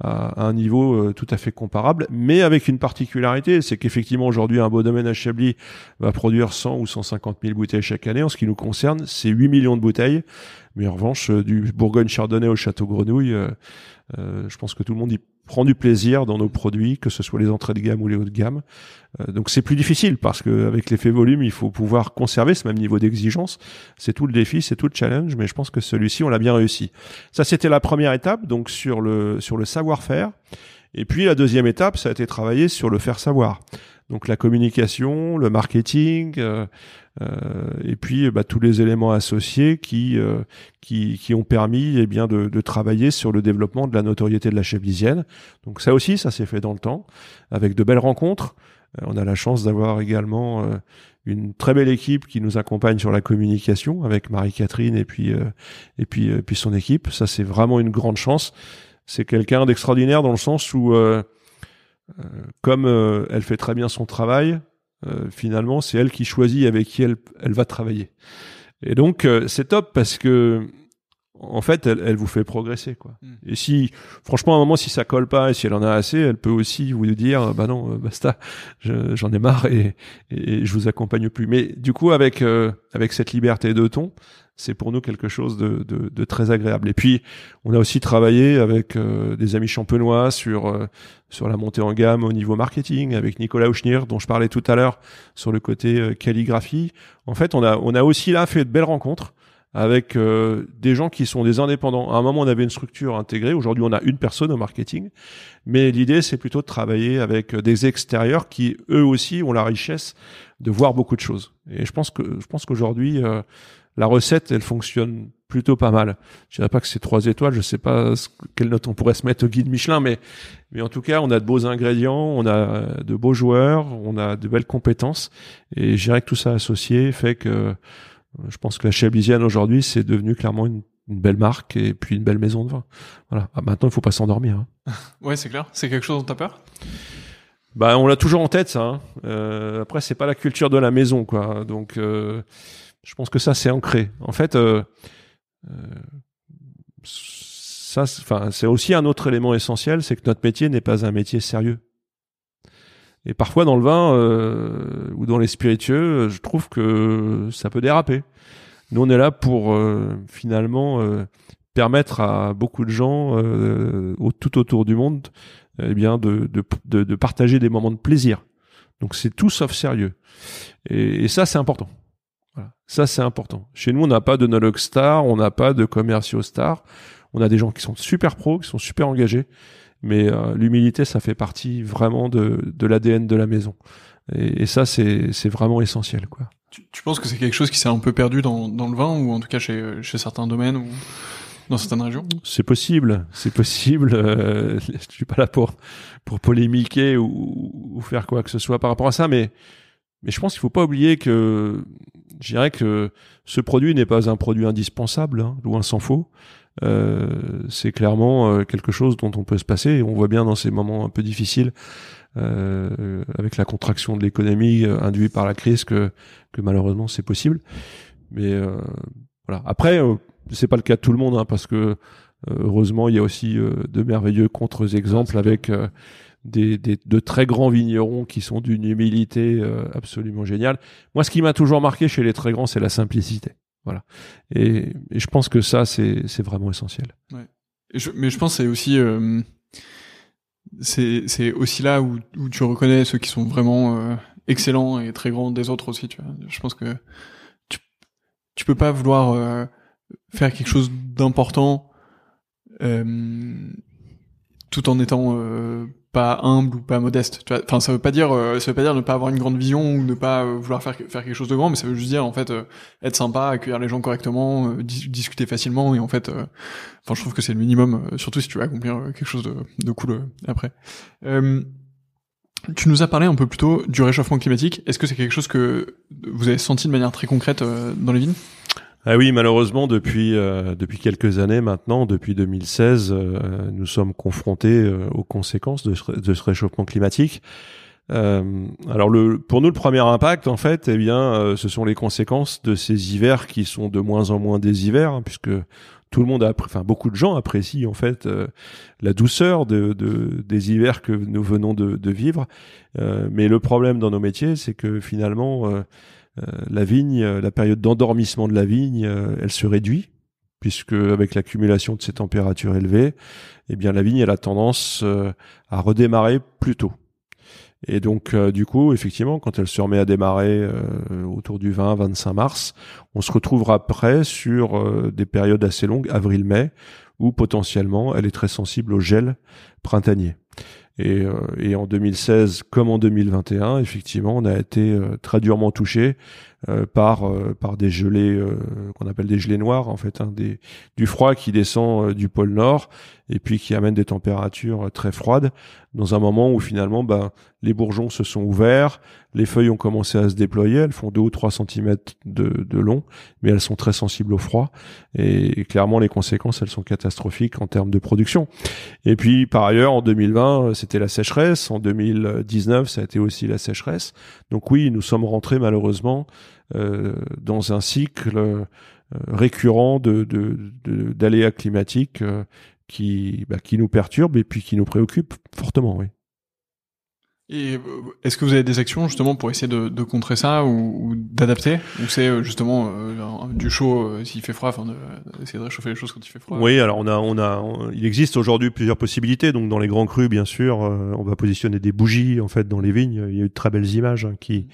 à, un niveau tout à fait comparable, mais avec une particularité, c'est qu'effectivement aujourd'hui, un beau domaine à Chablis va produire 100 ou 150 000 bouteilles chaque année. En ce qui nous concerne, c'est 8 millions de bouteilles. Mais en revanche, euh, du Bourgogne Chardonnay au Château Grenouille, euh, euh, je pense que tout le monde y prend du plaisir dans nos produits, que ce soit les entrées de gamme ou les hauts de gamme. donc c'est plus difficile parce qu'avec l'effet volume, il faut pouvoir conserver ce même niveau d'exigence. C'est tout le défi, c'est tout le challenge, mais je pense que celui-ci, on l'a bien réussi. Ça, c'était la première étape, donc sur le sur le savoir-faire. Et puis la deuxième étape, ça a été travailler sur le faire savoir. Donc la communication, le marketing, euh, euh, et puis bah, tous les éléments associés qui, euh, qui, qui ont permis eh bien de, travailler sur le développement de la notoriété de la chablisienne. Donc ça aussi, ça s'est fait dans le temps, avec de belles rencontres, on a la chance d'avoir également une très belle équipe qui nous accompagne sur la communication avec Marie-Catherine et puis et puis puis son équipe. Ça c'est vraiment une grande chance. C'est quelqu'un d'extraordinaire dans le sens où comme elle fait très bien son travail, finalement c'est elle qui choisit avec qui elle, elle va travailler. Et donc c'est top parce que en fait, elle, elle, vous fait progresser, quoi. Hmm. Et si, franchement, à un moment, si ça colle pas et si elle en a assez, elle peut aussi vous dire, bah non, euh, basta, j'en ai marre et, et, je vous accompagne plus. Mais du coup, avec euh, avec cette liberté de ton, c'est pour nous quelque chose de, de, de, très agréable. Et puis, on a aussi travaillé avec euh, des amis champenois sur sur la montée en gamme au niveau marketing, avec Nicolas Auchnir, dont je parlais tout à l'heure, sur le côté calligraphie. En fait, on a on a aussi là fait de belles rencontres avec euh, des gens qui sont des indépendants. À un moment, on avait une structure intégrée. Aujourd'hui, on a une personne au marketing. Mais l'idée, c'est plutôt de travailler avec des extérieurs qui, eux aussi, ont la richesse de voir beaucoup de choses. Et je pense que je pense qu'aujourd'hui, euh, la recette, elle fonctionne plutôt pas mal. Je dirais pas que c'est trois étoiles. Je sais pas quelle note on pourrait se mettre au guide Michelin, mais mais en tout cas, on a de beaux ingrédients, on a de beaux joueurs, on a de belles compétences. Et je dirais que tout ça associé fait que je pense que la Chablisienne aujourd'hui, c'est devenu clairement une, belle marque et puis une belle maison de vin. Voilà. Ah, maintenant, il faut pas s'endormir. Hein. [LAUGHS] ouais, c'est clair. C'est quelque chose dont t'as peur? Bah, on l'a toujours en tête, ça. Hein. Euh, après, c'est pas la culture de la maison, quoi. Donc, euh, je pense que ça, c'est ancré. En fait, euh, euh ça, c'est aussi un autre élément essentiel, c'est que notre métier n'est pas un métier sérieux. Et parfois dans le vin euh, ou dans les spiritueux, je trouve que ça peut déraper. Nous, on est là pour euh, finalement euh, permettre à beaucoup de gens tout autour du monde eh bien de, de, de, partager des moments de plaisir. Donc c'est tout sauf sérieux. Et, et ça, c'est important. Voilà. Ça, c'est important. Chez nous, on n'a pas de nologue star, on n'a pas de commerciaux stars. On a des gens qui sont super pros, qui sont super engagés mais euh, l'humilité, ça fait partie vraiment de, de l'ADN de la maison. Et, et ça, c'est, c'est vraiment essentiel, quoi. Tu, tu penses que c'est quelque chose qui s'est un peu perdu dans, dans le vin, ou en tout cas chez, chez certains domaines, ou dans certaines régions? C'est possible, c'est possible. Euh, je suis pas là pour pour polémiquer ou, ou, faire quoi que ce soit par rapport à ça, mais mais je pense qu'il faut pas oublier que je dirais que ce produit n'est pas un produit indispensable, hein, loin s'en faut. Euh, c'est clairement euh, quelque chose dont on peut se passer. Et on voit bien dans ces moments un peu difficiles, euh, avec la contraction de l'économie induite par la crise, que, que malheureusement c'est possible. Mais voilà. Après, c'est pas le cas de tout le monde, hein, parce que heureusement il y a aussi de merveilleux contre-exemples avec des, des, de très grands vignerons qui sont d'une humilité absolument géniale. Moi, ce qui m'a toujours marqué chez les très grands, c'est la simplicité. Voilà. Et, et, je pense que ça, c'est, vraiment essentiel. Ouais. mais je pense c'est aussi, euh, c'est, aussi là où, où tu reconnais ceux qui sont vraiment euh, excellents et très grands des autres aussi. Tu vois. Je pense que tu, tu peux pas vouloir euh, faire quelque chose d'important euh, tout en étant pas humble ou pas modeste. Enfin, ça veut pas dire, euh, ça veut pas dire ne pas avoir une grande vision ou ne pas euh, vouloir faire faire quelque chose de grand, mais ça veut juste dire en fait euh, être sympa, accueillir les gens correctement, discuter facilement et en fait, enfin, je trouve que c'est le minimum, surtout si tu veux accomplir quelque chose de, de cool après. tu nous as parlé un peu plus tôt du réchauffement climatique. Est-ce que c'est quelque chose que vous avez senti de manière très concrète dans les vignes? Ah oui, malheureusement, depuis euh, depuis quelques années maintenant, depuis 2016, euh, nous sommes confrontés euh, aux conséquences de ce, de ce réchauffement climatique. alors le, pour nous, le premier impact, en fait, eh bien, ce sont les conséquences de ces hivers qui sont de moins en moins des hivers, hein, puisque tout le monde, a, enfin beaucoup de gens apprécient en fait la douceur de, de, des hivers que nous venons de, de vivre. mais le problème dans nos métiers, c'est que finalement euh, la vigne, euh, la période d'endormissement de la vigne, euh, elle se réduit puisque avec l'accumulation de ces températures élevées, eh bien la vigne elle a tendance à redémarrer plus tôt. Et donc du coup, effectivement, quand elle se remet à démarrer autour du 20-25 mars, on se retrouvera après sur des périodes assez longues, avril-mai, où potentiellement elle est très sensible au gel printanier. Et, euh, et, en 2016 comme en 2021, effectivement, on a été euh, très durement touché euh, par euh, par des gelées euh, qu'on appelle des gelées noires en fait, hein, des, du froid qui descend du pôle Nord et puis qui amène des températures très froides dans un moment où finalement ben, les bourgeons se sont ouverts, les feuilles ont commencé à se déployer, elles font 2 ou 3 cm de, de long, mais elles sont très sensibles au froid et, clairement les conséquences elles sont catastrophiques en termes de production. Et puis par ailleurs en 2020 c'était la sécheresse, en 2019 ça a été aussi la sécheresse. Donc oui, nous sommes rentrés malheureusement euh, dans un cycle euh, récurrent de, d'aléas climatiques euh, qui, bah, qui nous perturbent et puis qui nous préoccupent fortement. Oui. Et est-ce que vous avez des actions justement pour essayer de, de contrer ça ou, d'adapter? Ou c'est justement du chaud s'il fait froid, enfin d'essayer de réchauffer les choses quand il fait froid? Oui, alors on a, on a, il existe aujourd'hui plusieurs possibilités. Donc dans les grands crus, bien sûr, on va positionner des bougies en fait dans les vignes. Il y a eu de très belles images hein, qui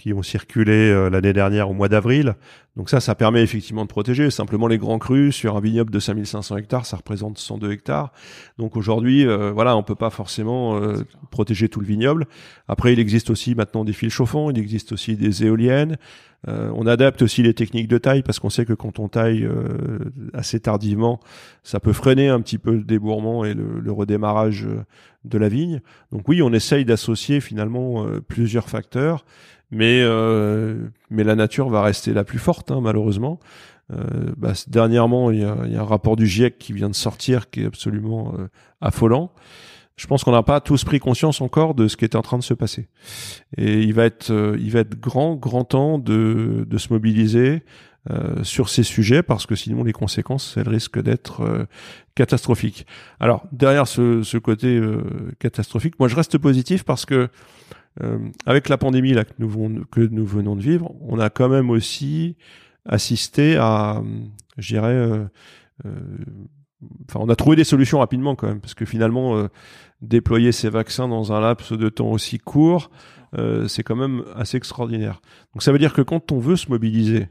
qui ont circulé euh, l'année dernière au mois d'avril. Donc ça, ça permet effectivement de protéger. Simplement les grands crus sur un vignoble de 5500 hectares, ça représente 102 hectares. Donc aujourd'hui, euh, voilà, on peut pas forcément euh, protéger tout le vignoble. Après, il existe aussi maintenant des fils chauffants, il existe aussi des éoliennes. on adapte aussi les techniques de taille parce qu'on sait que quand on taille assez tardivement, ça peut freiner un petit peu le débourrement et le, le redémarrage de la vigne. Donc oui, on essaye d'associer finalement plusieurs facteurs mais euh, mais la nature va rester la plus forte hein, malheureusement. Euh, bah, dernièrement, il y, a, y, a, un rapport du GIEC qui vient de sortir qui est absolument euh, affolant. Je pense qu'on n'a pas tous pris conscience encore de ce qui est en train de se passer. Et il va être, euh, il va être grand, grand temps de, de se mobiliser euh, sur ces sujets parce que sinon les conséquences, elles risquent d'être catastrophiques. Alors derrière ce, ce côté catastrophique, moi je reste positif parce que euh, avec la pandémie là, que, nous, que nous venons de vivre, on a quand même aussi assisté à, je dirais, euh, euh, enfin, on a trouvé des solutions rapidement quand même, parce que finalement, déployer ces vaccins dans un laps de temps aussi court, c'est quand même assez extraordinaire. Donc ça veut dire que quand on veut se mobiliser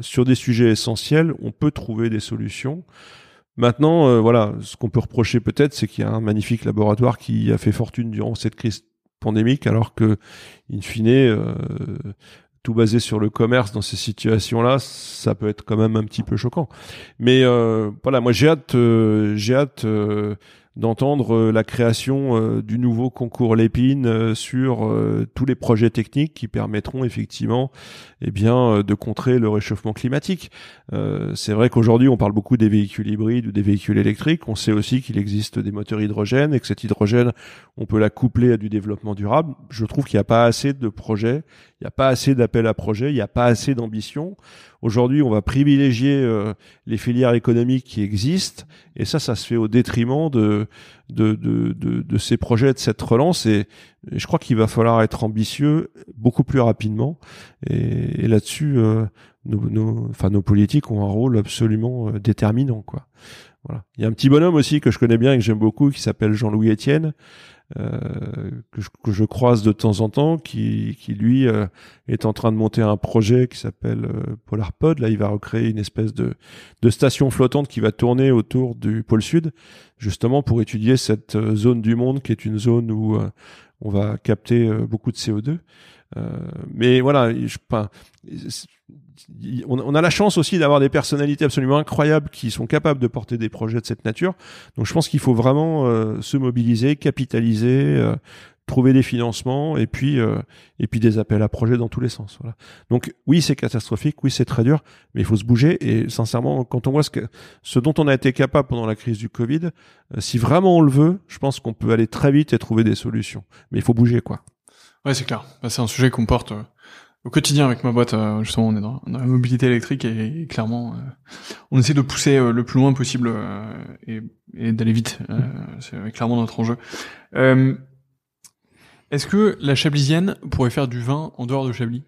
sur des sujets essentiels, on peut trouver des solutions. Maintenant, euh, voilà, ce qu'on peut reprocher peut-être, c'est qu'il y a un magnifique laboratoire qui a fait fortune durant cette crise pandémique, alors que, in fine, euh, tout basé sur le commerce dans ces situations-là, ça peut être quand même un petit peu choquant. Mais euh, voilà, moi j'ai hâte, j'ai hâte d'entendre euh, la création euh, du nouveau concours Lépine euh, sur tous les projets techniques qui permettront effectivement eh bien de contrer le réchauffement climatique. c'est vrai qu'aujourd'hui on parle beaucoup des véhicules hybrides ou des véhicules électriques. On sait aussi qu'il existe des moteurs hydrogène et que cet hydrogène on peut la coupler à du développement durable. Je trouve qu'il n'y a pas assez de projets, il n'y a pas assez d'appels à projets, il n'y a pas assez d'ambition. Aujourd'hui, on va privilégier euh, les filières économiques qui existent, et ça, ça se fait au détriment de de, de, de, ces projets, de cette relance. Et, je crois qu'il va falloir être ambitieux beaucoup plus rapidement. Et, là-dessus, euh, nos, nos, enfin, nos politiques ont un rôle absolument euh, déterminant, quoi. Voilà. Il y a un petit bonhomme aussi que je connais bien et que j'aime beaucoup, qui s'appelle Jean-Louis Etienne, que, je, que, je, croise de temps en temps, qui, qui lui euh, est en train de monter un projet qui s'appelle euh, PolarPod. Là, il va recréer une espèce de, de station flottante qui va tourner autour du pôle sud, justement pour étudier cette zone du monde qui est une zone où on va capter beaucoup de CO2. mais voilà, je, on, a la chance aussi d'avoir des personnalités absolument incroyables qui sont capables de porter des projets de cette nature. Donc je pense qu'il faut vraiment euh, se mobiliser, capitaliser, euh, trouver des financements et puis euh, et puis des appels à projets dans tous les sens. Voilà. Donc oui, c'est catastrophique, oui, c'est très dur, mais il faut se bouger. Et sincèrement, quand on voit ce, que, ce dont on a été capable pendant la crise du Covid, si vraiment on le veut, je pense qu'on peut aller très vite et trouver des solutions. Mais il faut bouger, quoi. Ouais, c'est clair. Bah, c'est un sujet qu'on porte au quotidien avec ma boîte, euh, justement, on est dans, la mobilité électrique et, clairement, euh, on essaie de pousser euh, le plus loin possible et, d'aller vite. c'est clairement notre enjeu. Est-ce que la chablisienne pourrait faire du vin en dehors de Chablis?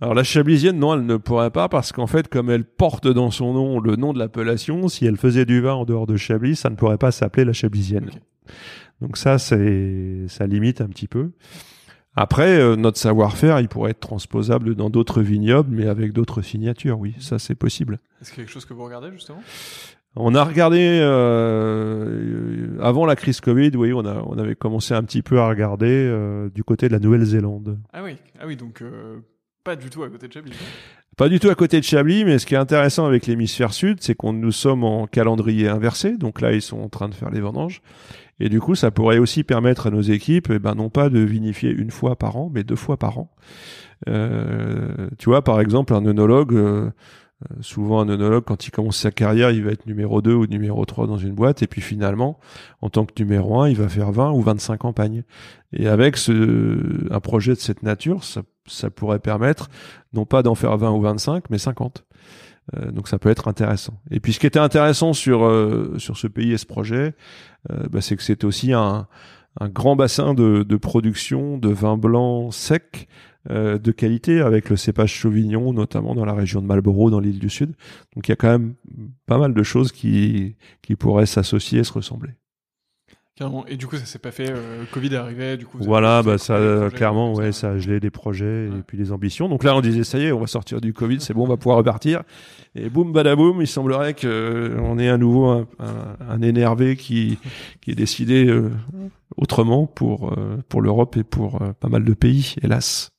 Alors la chablisienne, non, elle ne pourrait pas parce qu'en fait, comme elle porte dans son nom le nom de l'appellation, si elle faisait du vin en dehors de Chablis, ça ne pourrait pas s'appeler la chablisienne. Donc ça, c'est ça limite un petit peu. Après, euh, notre savoir-faire, il pourrait être transposable dans d'autres vignobles, mais avec d'autres signatures, oui, ça c'est possible. Est-ce qu'il y a quelque chose que vous regardez justement? On a regardé euh, avant la crise Covid, oui, on a on avait commencé un petit peu à regarder euh, du côté de la Nouvelle-Zélande. Ah oui, ah oui, donc euh, pas du tout à côté de Chablis. Pas du tout à côté de Chablis, mais ce qui est intéressant avec l'hémisphère sud, c'est qu'on nous sommes en calendrier inversé. Donc là, ils sont en train de faire les vendanges. Et du coup, ça pourrait aussi permettre à nos équipes, eh ben, non pas de vinifier une fois par an, mais deux fois par an. Euh, tu vois, par exemple, un œnologue, euh, souvent un œnologue, quand il commence sa carrière, il va être numéro 2 ou numéro 3 dans une boîte, et puis finalement, en tant que numéro 1, il va faire 20 ou 25 campagnes. Et avec ce, un projet de cette nature, ça, ça pourrait permettre non pas d'en faire 20 ou 25, mais 50. Euh, donc ça peut être intéressant. Et puis ce qui était intéressant sur euh, sur ce pays et ce projet, euh, bah, c'est que c'est aussi un, un grand bassin de, de production de vins blancs secs euh, de qualité avec le cépage Sauvignon, notamment dans la région de Marlborough, dans l'île du Sud. Donc il y a quand même pas mal de choses qui, qui pourraient s'associer et se ressembler. Carrément. Et du coup, ça s'est pas fait. Euh, Covid est arrivé, du coup. Voilà, bah ça, projets, clairement, ouais, ça a gelé des projets Ouais. et puis les ambitions. Donc là, on disait, ça y est, on va sortir du Covid, c'est bon, on va pouvoir repartir. Et boum, badaboum, il semblerait que euh, on ait à nouveau un, un, un énervé qui, qui est décidé euh, autrement pour, euh, pour l'Europe et pour euh, pas mal de pays, hélas.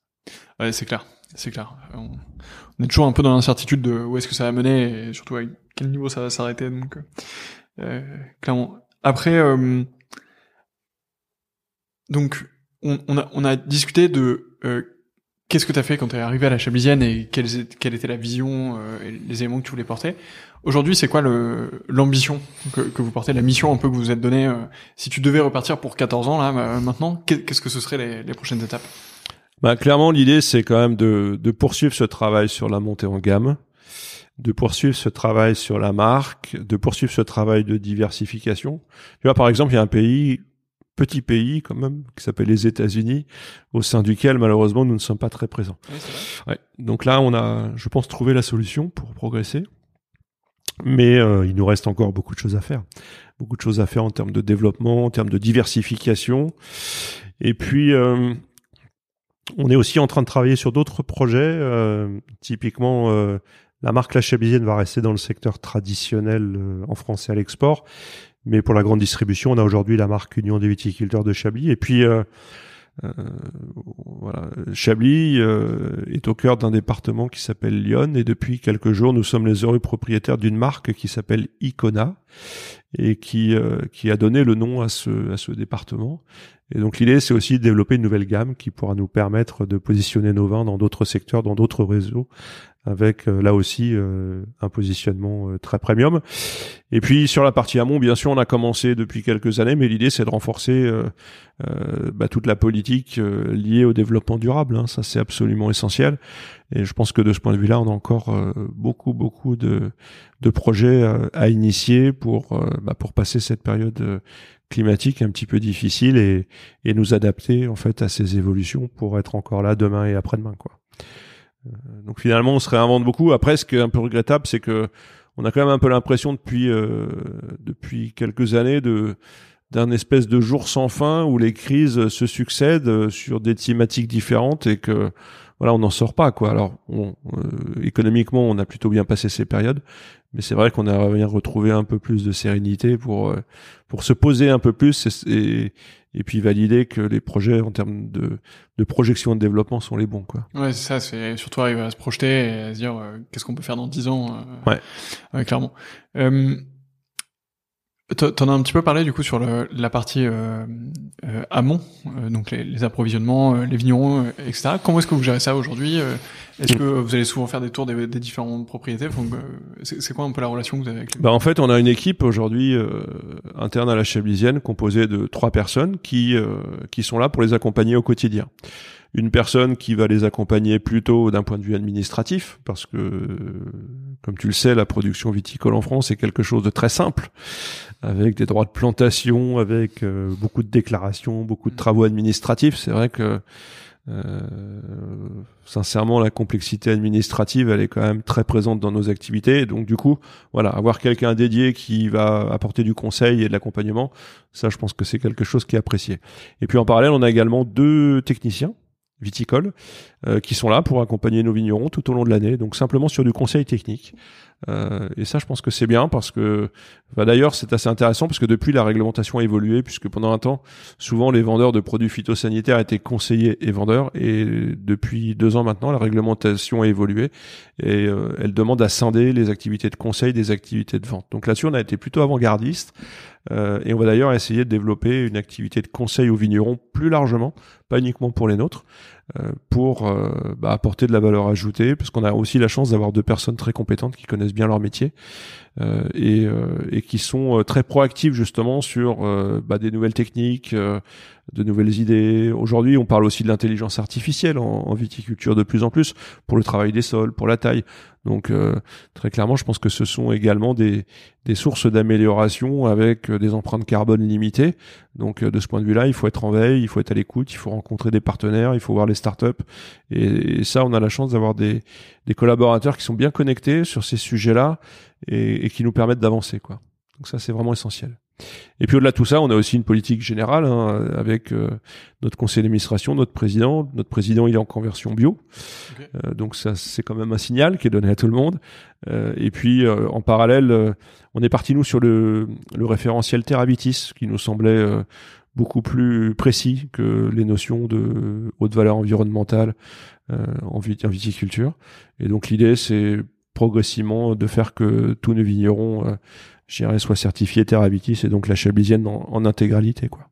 Ouais, c'est clair, c'est clair. On, est toujours un peu dans l'incertitude de où est-ce que ça va mener et surtout à quel niveau ça va s'arrêter. Donc, euh, clairement. Après, euh, donc, on, a, discuté de euh, qu'est-ce que tu as fait quand tu es arrivé à la Chablisienne et quelle, était la vision euh, et les éléments que tu voulais porter. Aujourd'hui, c'est quoi l'ambition que, vous portez, la mission un peu que vous vous êtes donnée euh, Si tu devais repartir pour 14 ans, là, maintenant, qu'est- qu'est-ce que ce serait les, les prochaines étapes? Bah, clairement, l'idée, c'est quand même de, de poursuivre ce travail sur la montée en gamme, de poursuivre ce travail sur la marque, de poursuivre ce travail de diversification. Tu vois, par exemple, il y a un pays, petit pays quand même, qui s'appelle les États-Unis, au sein duquel, malheureusement, nous ne sommes pas très présents. Oui. Ouais. Donc là, on a, je pense, trouvé la solution pour progresser. Mais euh, il nous reste encore beaucoup de choses à faire. Beaucoup de choses à faire en termes de développement, en termes de diversification. Et puis, euh, on est aussi en train de travailler sur d'autres projets. euh, typiquement, euh, la marque La Chablisienne va rester dans le secteur traditionnel euh, en France et à l'export. Mais pour la grande distribution, on a aujourd'hui la marque Union des viticulteurs de Chablis. Et puis, voilà, Chablis est au cœur d'un département qui s'appelle Lyon et depuis quelques jours, nous sommes les heureux propriétaires d'une marque qui s'appelle Icona et qui euh, qui a donné le nom à ce à ce département. Et donc l'idée, c'est aussi de développer une nouvelle gamme qui pourra nous permettre de positionner nos vins dans d'autres secteurs, dans d'autres réseaux, avec euh, là aussi euh, un positionnement euh, très premium. Et puis sur la partie amont, bien sûr, on a commencé depuis quelques années, mais l'idée c'est de renforcer euh, bah, toute la politique liée au développement durable. hein. Ça c'est absolument essentiel. Et je pense que de ce point de vue-là, on a encore euh, beaucoup beaucoup de, de projets euh, à initier pour euh, bah, pour passer cette période climatique un petit peu difficile et, et nous adapter en fait à ces évolutions pour être encore là demain et après-demain quoi. Donc finalement, on se réinvente beaucoup. Après, ce qui est un peu regrettable, c'est que on a quand même un peu l'impression depuis euh, depuis quelques années de d'un espèce de jour sans fin où les crises se succèdent sur des thématiques différentes et que voilà on n'en sort pas quoi. Alors on, euh, économiquement on a plutôt bien passé ces périodes, mais c'est vrai qu'on a bien retrouvé un peu plus de sérénité pour euh, pour se poser un peu plus et, et, et puis valider que les projets en termes de de projection de développement sont les bons quoi. Ouais, c'est ça, c'est surtout arriver à se projeter et à se dire euh, qu'est-ce qu'on peut faire dans 10 ans. euh, Ouais. ouais, clairement. T'en- as un petit peu parlé du coup sur le, la partie euh, euh, amont, euh, donc les, les approvisionnements, euh, les vignerons, euh, etc. Comment est-ce que vous gérez ça aujourd'hui euh, Est-ce que vous allez souvent faire des tours des, des différentes propriétés? C'est quoi un peu la relation que vous avez avec les Bah en fait, on a une équipe aujourd'hui interne à la Chablisienne composée de trois personnes qui qui sont là pour les accompagner au quotidien. Une personne qui va les accompagner plutôt d'un point de vue administratif, parce que, comme tu le sais, la production viticole en France est quelque chose de très simple, avec des droits de plantation, avec euh, beaucoup de déclarations, beaucoup de travaux administratifs. C'est vrai que euh, sincèrement, la complexité administrative, elle est quand même très présente dans nos activités. Donc, du coup, voilà, avoir quelqu'un dédié qui va apporter du conseil et de l'accompagnement, ça, je pense que c'est quelque chose qui est apprécié. Et puis, en parallèle, on a également deux techniciens viticoles qui sont là pour accompagner nos vignerons tout au long de l'année. Donc simplement sur du conseil technique. Euh, et ça, je pense que c'est bien parce que, bah, d'ailleurs, c'est assez intéressant parce que depuis la réglementation a évolué, puisque pendant un temps, souvent les vendeurs de produits phytosanitaires étaient conseillers et vendeurs, et depuis deux ans maintenant, la réglementation a évolué et euh, elle demande à scinder les activités de conseil des activités de vente. Donc là-dessus, on a été plutôt avant-gardiste. Euh, et on va d'ailleurs essayer de développer une activité de conseil aux vignerons plus largement, pas uniquement pour les nôtres, pour euh, bah, apporter de la valeur ajoutée, parce qu'on a aussi la chance d'avoir deux personnes très compétentes qui connaissent bien leur métier. euh, et, et, qui sont très proactives justement sur bah, des nouvelles techniques, de nouvelles idées. Aujourd'hui, on parle aussi de l'intelligence artificielle en, viticulture de plus en plus pour le travail des sols, pour la taille. Donc très clairement, je pense que ce sont également des, des sources d'amélioration avec des empreintes carbone limitées. Donc de ce point de vue-là, il faut être en veille, il faut être à l'écoute, il faut rencontrer des partenaires, il faut voir les startups. Et, et ça, on a la chance d'avoir des, des, collaborateurs qui sont bien connectés sur ces sujets-là et, et, qui nous permettent d'avancer. quoi. Donc ça, c'est vraiment essentiel. Et puis au-delà de tout ça, on a aussi une politique générale hein, avec euh, notre conseil d'administration, notre président. Notre président, il est en conversion bio, euh, donc ça c'est quand même un signal qui est donné à tout le monde. Euh, et puis en parallèle, on est parti nous sur le, le référentiel Terravitis, qui nous semblait beaucoup plus précis que les notions de haute valeur environnementale euh, en, viticulture. Et donc l'idée, c'est progressivement de faire que tous nos vignerons, euh, je dirais, soient certifiés Terravitis et donc la chablisienne en, en intégralité, quoi.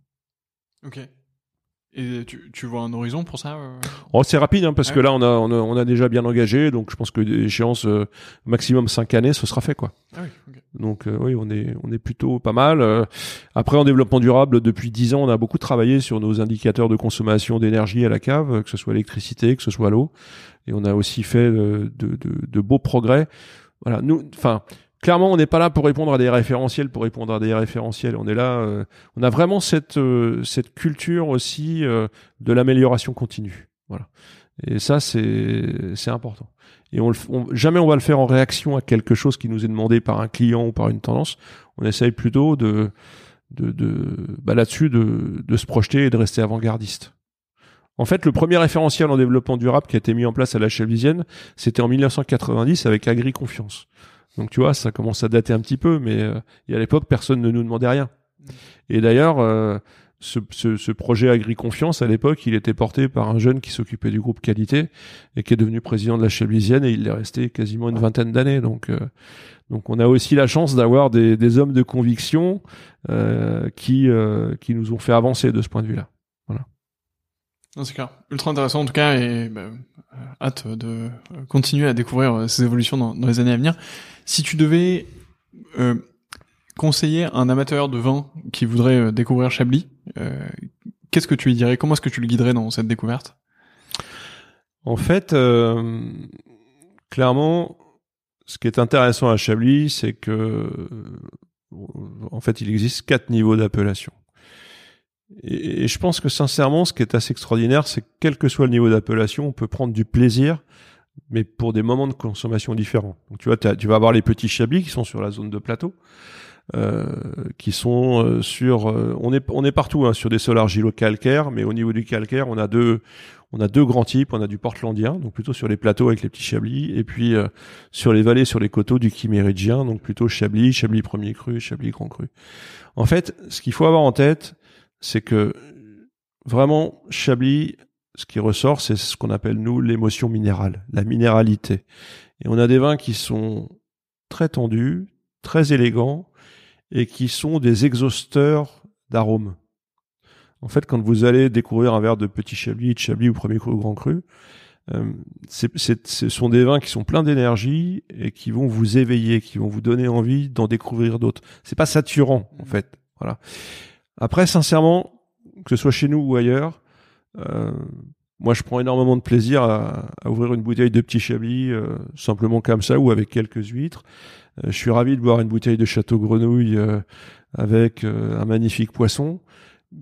Et tu, tu, vois un horizon pour ça euh oh, C'est rapide hein, parce que là on a, on a, déjà bien engagé, donc je pense que l'échéance euh, maximum 5 années, ce sera fait quoi. Ah oui, Donc euh, oui, on est on est plutôt pas mal. après en développement durable, depuis 10 ans, on a beaucoup travaillé sur nos indicateurs de consommation d'énergie à la cave, que ce soit l'électricité, que ce soit l'eau, et on a aussi fait de, de, de beaux progrès. Voilà, nous, enfin clairement, on n'est pas là pour répondre à des référentiels, pour répondre à des référentiels. On est là, euh, on a vraiment cette euh, cette culture aussi euh, de l'amélioration continue. Voilà. Et ça, c'est c'est important. Et on, jamais on va le faire en réaction à quelque chose qui nous est demandé par un client ou par une tendance. On essaye plutôt de de, de bah là-dessus de, de se projeter et de rester avant-gardiste. En fait, le premier référentiel en développement durable qui a été mis en place à la Chalvisienne, c'était en 1990 avec Agri Confiance. Donc tu vois, ça commence à dater un petit peu, mais euh, à l'époque, personne ne nous demandait rien. Mm. Et d'ailleurs, euh, ce, ce, ce, projet Agri-Confiance, à l'époque, il était porté par un jeune qui s'occupait du groupe qualité et qui est devenu président de la Chablisienne et il est resté quasiment une vingtaine d'années. Donc, euh, donc on a aussi la chance d'avoir des, des, hommes de conviction euh, qui, qui nous ont fait avancer de ce point de vue-là. C'est clair. Ultra intéressant en tout cas et bah, hâte de continuer à découvrir ces évolutions dans, les années à venir. Si tu devais euh, conseiller un amateur de vin qui voudrait euh, découvrir Chablis, euh, qu'est-ce que tu lui dirais? Comment est-ce que tu le guiderais dans cette découverte? En fait, clairement, ce qui est intéressant à Chablis, c'est que en fait, il existe quatre niveaux d'appellation. Et, je pense que sincèrement, ce qui est assez extraordinaire, c'est que quel que soit le niveau d'appellation, on peut prendre du plaisir mais pour des moments de consommation différents. Donc tu vois, tu vas avoir les petits chablis qui sont sur la zone de plateau, euh, qui sont euh, sur, euh, on est on est partout hein, sur des sols argilo-calcaires, mais au niveau du calcaire, on a deux on a deux grands types, on a du portlandien, donc plutôt sur les plateaux avec les petits chablis, et puis sur les vallées, sur les coteaux du chiméridien, donc plutôt chablis, chablis premier cru, chablis grand cru. En fait, ce qu'il faut avoir en tête, c'est que vraiment chablis ce qui ressort, c'est ce qu'on appelle, nous, l'émotion minérale, la minéralité. Et on a des vins qui sont très tendus, très élégants, et qui sont des exhausteurs d'arômes. En fait, quand vous allez découvrir un verre de petit chablis, de chablis ou premier cru ou grand cru, euh, ce sont des vins qui sont pleins d'énergie et qui vont vous éveiller, qui vont vous donner envie d'en découvrir d'autres. C'est pas saturant, en fait. Voilà. Après, sincèrement, que ce soit chez nous ou ailleurs, euh, moi, je prends énormément de plaisir à, ouvrir une bouteille de petit chablis, euh, simplement comme ça, ou avec quelques huîtres. Euh, je suis ravi de boire une bouteille de Château Grenouille avec un magnifique poisson.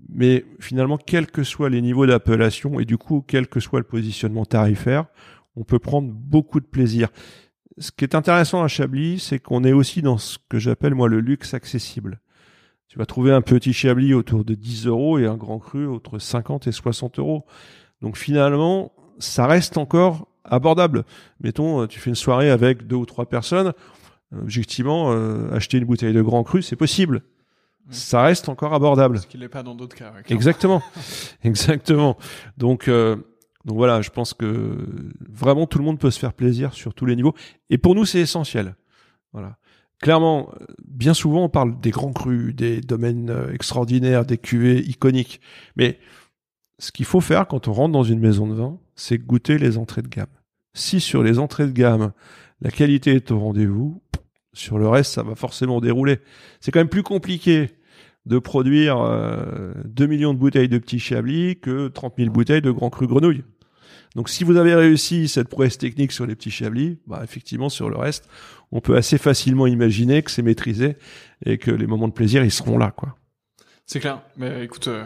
Mais finalement, quels que soient les niveaux d'appellation et du coup, quel que soit le positionnement tarifaire, on peut prendre beaucoup de plaisir. Ce qui est intéressant à Chablis, c'est qu'on est aussi dans ce que j'appelle moi le luxe accessible. Tu vas trouver un petit Chablis autour de 10 euros et un grand cru entre 50 et 60 euros. Donc finalement, ça reste encore abordable. Mettons, tu fais une soirée avec deux ou trois personnes, objectivement, acheter une bouteille de Grand Cru, c'est possible ça reste encore abordable. Ce qu'il n'est pas dans d'autres cas. Exactement, [LAUGHS] exactement. Donc, euh, donc voilà, je pense que vraiment tout le monde peut se faire plaisir sur tous les niveaux. Et pour nous, c'est essentiel. Voilà. Clairement, bien souvent, on parle des grands crus, des domaines euh, extraordinaires, des cuvées iconiques. Mais ce qu'il faut faire quand on rentre dans une maison de vin, c'est goûter les entrées de gamme. Si sur les entrées de gamme, la qualité est au rendez-vous, sur le reste, ça va forcément dérouler. C'est quand même plus compliqué de produire 2 euh, millions de bouteilles de petits chablis que 30 000 bouteilles de Grand Cru Grenouille. Donc si vous avez réussi cette prouesse technique sur les petits chablis, bah effectivement sur le reste, on peut assez facilement imaginer que c'est maîtrisé et que les moments de plaisir ils seront là quoi. C'est clair. Mais écoute, euh,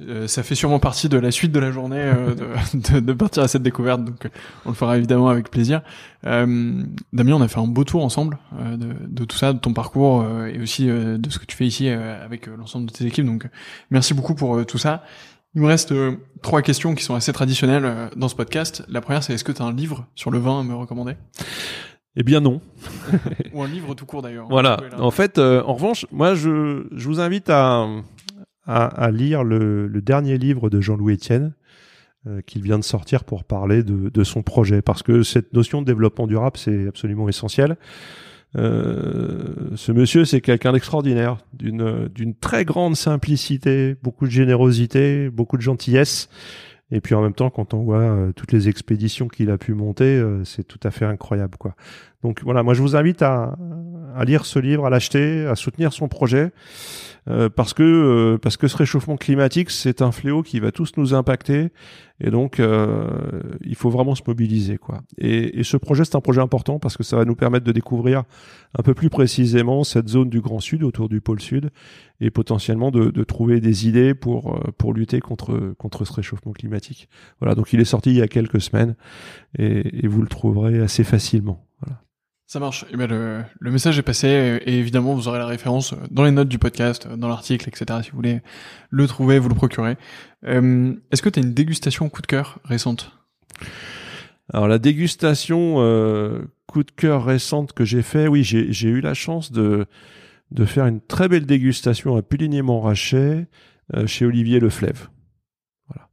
euh, ça fait sûrement partie de la suite de la journée euh, de, [LAUGHS] de, de, partir à cette découverte, donc on le fera évidemment avec plaisir. Euh, Damien, on a fait un beau tour ensemble de, de, tout ça, de ton parcours et aussi de ce que tu fais ici avec l'ensemble de tes équipes. Donc merci beaucoup pour tout ça. Il me reste trois questions qui sont assez traditionnelles dans ce podcast. La première, c'est est-ce que tu as un livre sur le vin à me recommander? Eh bien non. Ou un livre tout court d'ailleurs. Voilà. En fait, en revanche, moi, je, je vous invite à, à, lire le, dernier livre de Jean-Louis Etienne euh, qu'il vient de sortir pour parler de, son projet, parce que cette notion de développement durable, c'est absolument essentiel. Euh, ce monsieur, c'est quelqu'un d'extraordinaire, d'une d'une très grande simplicité, beaucoup de générosité, beaucoup de gentillesse. Et puis en même temps, quand on voit euh, toutes les expéditions qu'il a pu monter, c'est tout à fait incroyable, quoi. Donc voilà, moi je vous invite à, à lire ce livre, à l'acheter, à soutenir son projet. Euh, parce que euh, parce que ce réchauffement climatique c'est un fléau qui va tous nous impacter et donc euh, il faut vraiment se mobiliser quoi. Et, et ce projet c'est un projet important parce que ça va nous permettre de découvrir un peu plus précisément cette zone du Grand Sud autour du pôle Sud et potentiellement de, de trouver des idées pour pour lutter contre contre ce réchauffement climatique. Voilà donc il est sorti il y a quelques semaines et, et vous le trouverez assez facilement. Voilà. Ça marche. Eh bien, le, le, message est passé et évidemment vous aurez la référence dans les notes du podcast, dans l'article, etc. Si vous voulez le trouver, vous le procurez. Euh, Est-ce que tu as une dégustation coup de cœur récente? Alors la dégustation euh, coup de cœur récente que j'ai fait, oui, j'ai eu la chance de de faire une très belle dégustation à Puligny-Montrachet euh, chez Olivier Leflève. Voilà.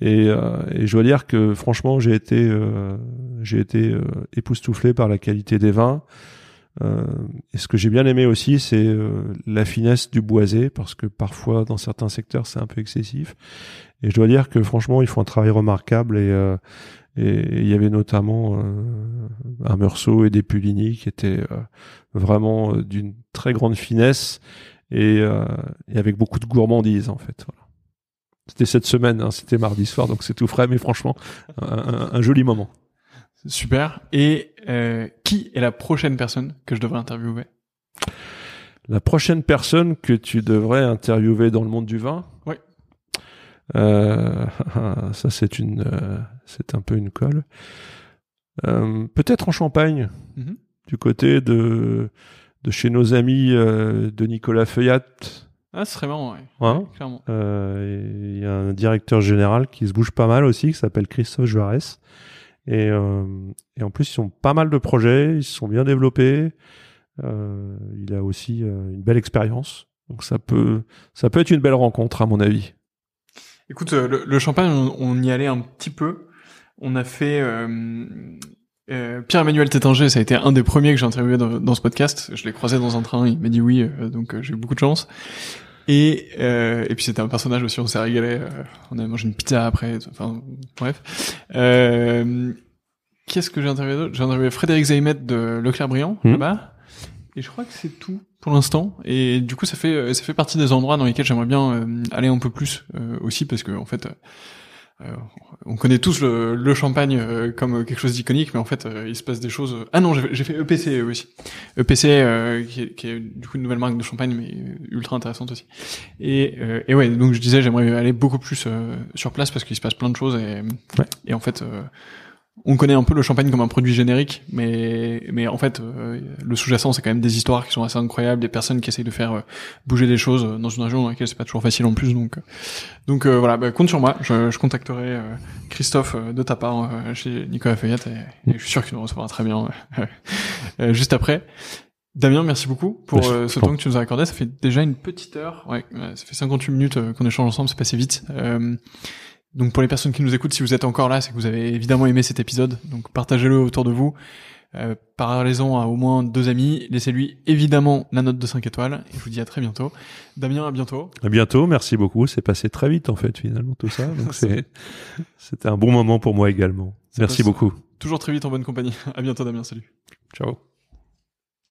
Et, euh, et, je dois dire que franchement, j'ai été, euh, j'ai été euh, époustouflé par la qualité des vins. Euh, et ce que j'ai bien aimé aussi, c'est euh, la finesse du boisé, parce que parfois, dans certains secteurs, c'est un peu excessif. Et je dois dire que franchement, ils font un travail remarquable. Et et il y avait notamment un Meursault et des Puligny qui étaient vraiment d'une très grande finesse et, et, avec beaucoup de gourmandise en fait. C'était cette semaine, hein, c'était mardi soir, donc c'est tout frais, mais franchement, un, joli moment. Super. Et euh, qui est la prochaine personne que je devrais interviewer? La prochaine personne que tu devrais interviewer dans le monde du vin? Oui. Euh, [LAUGHS] ça, c'est une, euh, c'est un peu une colle. Peut-être en Champagne, mm-hmm. du côté de de chez nos amis de Nicolas Feuillat ah, ce serait marrant, ouais. clairement. Il y a un directeur général qui se bouge pas mal aussi, qui s'appelle Christophe Juarez. Et, euh, et en plus, ils ont pas mal de projets, ils se sont bien développés. Euh, il a aussi euh, une belle expérience. Donc ça peut, ça peut être une belle rencontre, à mon avis. Écoute, le, le champagne, on, on, y allait un petit peu. On a fait euh, euh, Pierre-Emmanuel Tétinger, ça a été un des premiers que j'ai interviewé dans, dans, ce podcast. Je l'ai croisé dans un train, il m'a dit oui, euh, donc j'ai eu beaucoup de chance. Et et puis c'était un personnage aussi, on s'est régalé. on a mangé une pizza après. Enfin bref. Qu'est-ce que j'ai interviewé d'autre? J'ai interviewé Frédéric Zaymet de Leclerc-Briand mmh. là-bas. Et je crois que c'est tout pour l'instant. Et du coup, ça fait ça fait partie des endroits dans lesquels j'aimerais bien aller un peu plus aussi parce que en fait euh, on connaît tous le, champagne euh, comme quelque chose d'iconique, mais en fait, euh, il se passe des choses. Ah non, j'ai fait EPC aussi. EPC, qui est, qui, est, du coup une nouvelle marque de champagne, mais ultra intéressante aussi. Et, et ouais, donc je disais, j'aimerais aller beaucoup plus sur place parce qu'il se passe plein de choses et, et en fait, on connaît un peu le champagne comme un produit générique, mais mais en fait, euh, le sous-jacent, c'est quand même des histoires qui sont assez incroyables, des personnes qui essayent de faire euh, bouger des choses dans une région dans laquelle c'est pas toujours facile en plus. Donc donc euh, voilà, bah, compte sur moi. Je, je contacterai Christophe de ta part chez Nicolas Feuillette et, je suis sûr qu'il nous recevra très bien [LAUGHS] juste après. Damien, merci beaucoup pour ce temps que tu nous as accordé. Ça fait déjà une petite heure. Ouais, ça fait 58 minutes qu'on échange ensemble. C'est passé vite. Donc pour les personnes qui nous écoutent, si vous êtes encore là, c'est que vous avez évidemment aimé cet épisode. Donc partagez-le autour de vous. Euh, Parlez-en à au moins deux amis. Laissez-lui évidemment la note de 5 étoiles. Et je vous dis à très bientôt. Damien, à bientôt. À bientôt. Merci beaucoup. C'est passé très vite en fait finalement tout ça. Donc [LAUGHS] c'était un bon moment pour moi également. Merci beaucoup. Toujours très vite en bonne compagnie. [LAUGHS] À bientôt Damien. Salut. Ciao.